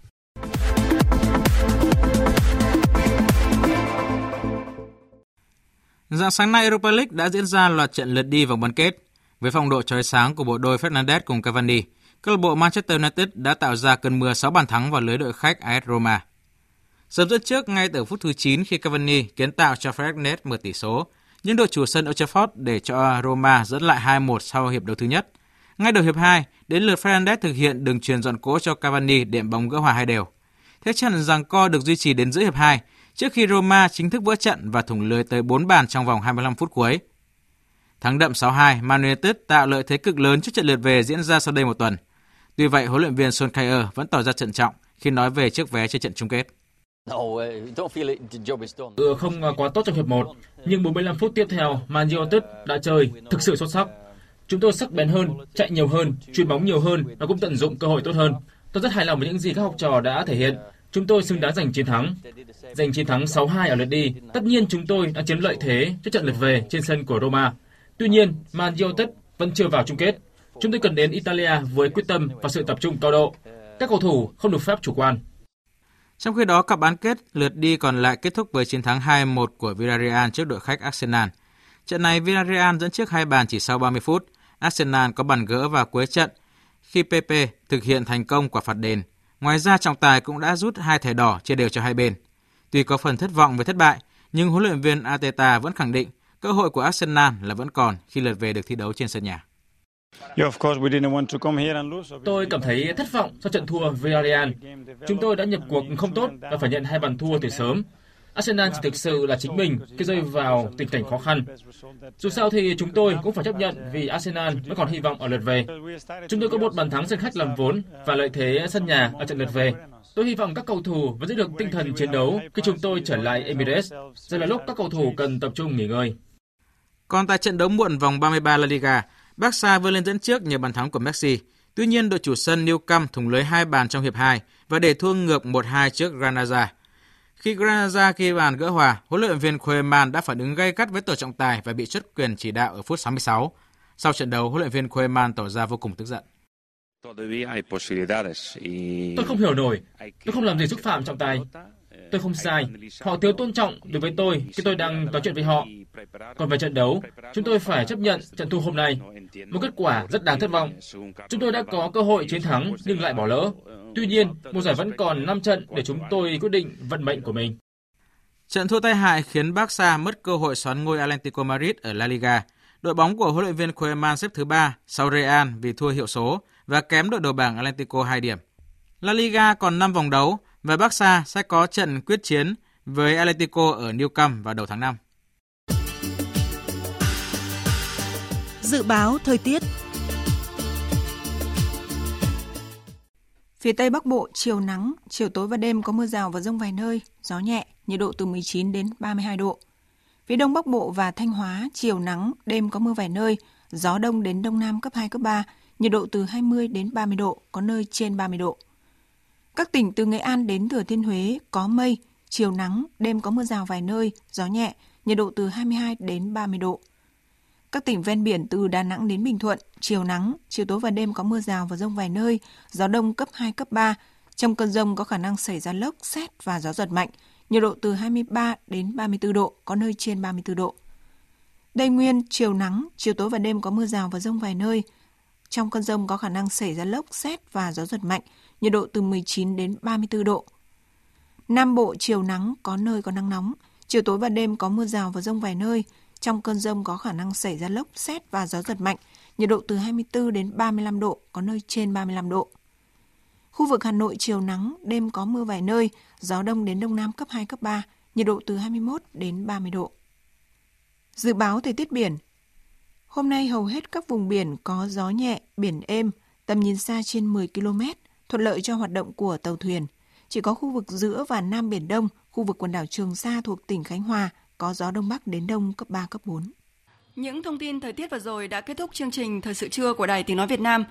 Dạng sáng nay Europa League đã diễn ra loạt trận lượt đi vòng bán kết. Với phong độ chói sáng của bộ đôi Fernandes cùng Cavani, câu lạc bộ Manchester United đã tạo ra cơn mưa 6 bàn thắng vào lưới đội khách AS Roma. Sớm dẫn trước ngay từ phút thứ 9 khi Cavani kiến tạo cho Fernandes mở tỷ số, nhưng đội chủ sân Old Trafford để cho Roma dẫn lại 2-1 sau hiệp đấu thứ nhất. Ngay đầu hiệp 2, đến lượt Fernandes thực hiện đường truyền dọn cỗ cho Cavani đệm bóng gỡ hòa hai đều. Thế trận rằng co được duy trì đến giữa hiệp 2 trước khi Roma chính thức vỡ trận và thủng lưới tới 4 bàn trong vòng 25 phút cuối. Thắng đậm 6-2, Man United tạo lợi thế cực lớn trước trận lượt về diễn ra sau đây một tuần. Tuy vậy, huấn luyện viên Solskjaer vẫn tỏ ra thận trọng khi nói về chiếc vé cho trận chung kết. Ừ, không quá tốt trong hiệp 1, nhưng 45 phút tiếp theo, Man United đã chơi thực sự xuất sắc. Chúng tôi sắc bén hơn, chạy nhiều hơn, chuyền bóng nhiều hơn và cũng tận dụng cơ hội tốt hơn. Tôi rất hài lòng với những gì các học trò đã thể hiện. Chúng tôi xứng đáng giành chiến thắng. Giành chiến thắng 6-2 ở lượt đi, tất nhiên chúng tôi đã chiếm lợi thế trước trận lượt về trên sân của Roma. Tuy nhiên, Man United vẫn chưa vào chung kết. Chúng tôi cần đến Italia với quyết tâm và sự tập trung cao độ. Các cầu thủ không được phép chủ quan. Trong khi đó, cặp bán kết lượt đi còn lại kết thúc với chiến thắng 2-1 của Villarreal trước đội khách Arsenal. Trận này Villarreal dẫn trước hai bàn chỉ sau 30 phút. Arsenal có bàn gỡ vào cuối trận khi Pepe thực hiện thành công quả phạt đền. Ngoài ra trọng tài cũng đã rút hai thẻ đỏ chia đều cho hai bên. Tuy có phần thất vọng về thất bại, nhưng huấn luyện viên Arteta vẫn khẳng định cơ hội của Arsenal là vẫn còn khi lượt về được thi đấu trên sân nhà. Tôi cảm thấy thất vọng sau trận thua Villarreal. Chúng tôi đã nhập cuộc không tốt và phải nhận hai bàn thua từ sớm. Arsenal chỉ thực sự là chính mình khi rơi vào tình cảnh khó khăn. Dù sao thì chúng tôi cũng phải chấp nhận vì Arsenal vẫn còn hy vọng ở lượt về. Chúng tôi có một bàn thắng sân khách làm vốn và lợi thế sân nhà ở trận lượt về. Tôi hy vọng các cầu thủ vẫn giữ được tinh thần chiến đấu khi chúng tôi trở lại Emirates. Giờ là lúc các cầu thủ cần tập trung nghỉ ngơi. Còn tại trận đấu muộn vòng 33 La Liga, Barca vươn lên dẫn trước nhờ bàn thắng của Messi. Tuy nhiên, đội chủ sân New Camp thủng lưới hai bàn trong hiệp 2 và để thua ngược 1-2 trước Granada. Khi Granada ghi bàn gỡ hòa, huấn luyện viên Koeman đã phản ứng gay gắt với tổ trọng tài và bị xuất quyền chỉ đạo ở phút 66. Sau trận đấu, huấn luyện viên Koeman tỏ ra vô cùng tức giận. Tôi không hiểu nổi, tôi không làm gì xúc phạm trọng tài. Tôi không sai, họ thiếu tôn trọng đối với tôi khi tôi đang nói chuyện với họ. Còn về trận đấu, chúng tôi phải chấp nhận trận thua hôm nay. Một kết quả rất đáng thất vọng. Chúng tôi đã có cơ hội chiến thắng nhưng lại bỏ lỡ. Tuy nhiên, mùa giải vẫn còn 5 trận để chúng tôi quyết định vận mệnh của mình. Trận thua tai hại khiến Barca mất cơ hội xoán ngôi Atlético Madrid ở La Liga. Đội bóng của huấn luyện viên Koeman xếp thứ 3 sau Real vì thua hiệu số và kém đội đầu bảng Atlético 2 điểm. La Liga còn 5 vòng đấu và Barca sẽ có trận quyết chiến với Atlético ở Nou Camp vào đầu tháng 5. Dự báo thời tiết Phía Tây Bắc Bộ chiều nắng, chiều tối và đêm có mưa rào và rông vài nơi, gió nhẹ, nhiệt độ từ 19 đến 32 độ. Phía Đông Bắc Bộ và Thanh Hóa chiều nắng, đêm có mưa vài nơi, gió đông đến đông nam cấp 2 cấp 3, nhiệt độ từ 20 đến 30 độ, có nơi trên 30 độ. Các tỉnh từ Nghệ An đến Thừa Thiên Huế có mây, chiều nắng, đêm có mưa rào vài nơi, gió nhẹ, nhiệt độ từ 22 đến 30 độ. Các tỉnh ven biển từ Đà Nẵng đến Bình Thuận, chiều nắng, chiều tối và đêm có mưa rào và rông vài nơi, gió đông cấp 2, cấp 3. Trong cơn rông có khả năng xảy ra lốc, xét và gió giật mạnh, nhiệt độ từ 23 đến 34 độ, có nơi trên 34 độ. Tây Nguyên, chiều nắng, chiều tối và đêm có mưa rào và rông vài nơi. Trong cơn rông có khả năng xảy ra lốc, xét và gió giật mạnh, nhiệt độ từ 19 đến 34 độ. Nam Bộ chiều nắng, có nơi có nắng nóng, chiều tối và đêm có mưa rào và rông vài nơi. Trong cơn rông có khả năng xảy ra lốc, xét và gió giật mạnh, nhiệt độ từ 24 đến 35 độ, có nơi trên 35 độ. Khu vực Hà Nội chiều nắng, đêm có mưa vài nơi, gió đông đến đông nam cấp 2, cấp 3, nhiệt độ từ 21 đến 30 độ. Dự báo thời tiết biển Hôm nay hầu hết các vùng biển có gió nhẹ, biển êm, tầm nhìn xa trên 10 km, thuận lợi cho hoạt động của tàu thuyền. Chỉ có khu vực giữa và Nam Biển Đông, khu vực quần đảo Trường Sa thuộc tỉnh Khánh Hòa có gió Đông Bắc đến Đông cấp 3, cấp 4. Những thông tin thời tiết vừa rồi đã kết thúc chương trình Thời sự trưa của Đài Tiếng Nói Việt Nam.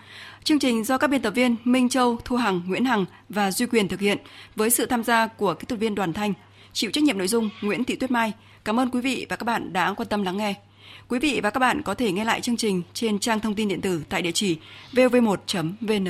Chương trình do các biên tập viên Minh Châu, Thu Hằng, Nguyễn Hằng và Duy Quyền thực hiện với sự tham gia của kỹ thuật viên Đoàn Thanh. Chịu trách nhiệm nội dung Nguyễn Thị Tuyết Mai. Cảm ơn quý vị và các bạn đã quan tâm lắng nghe. Quý vị và các bạn có thể nghe lại chương trình trên trang thông tin điện tử tại địa chỉ vv1.vn.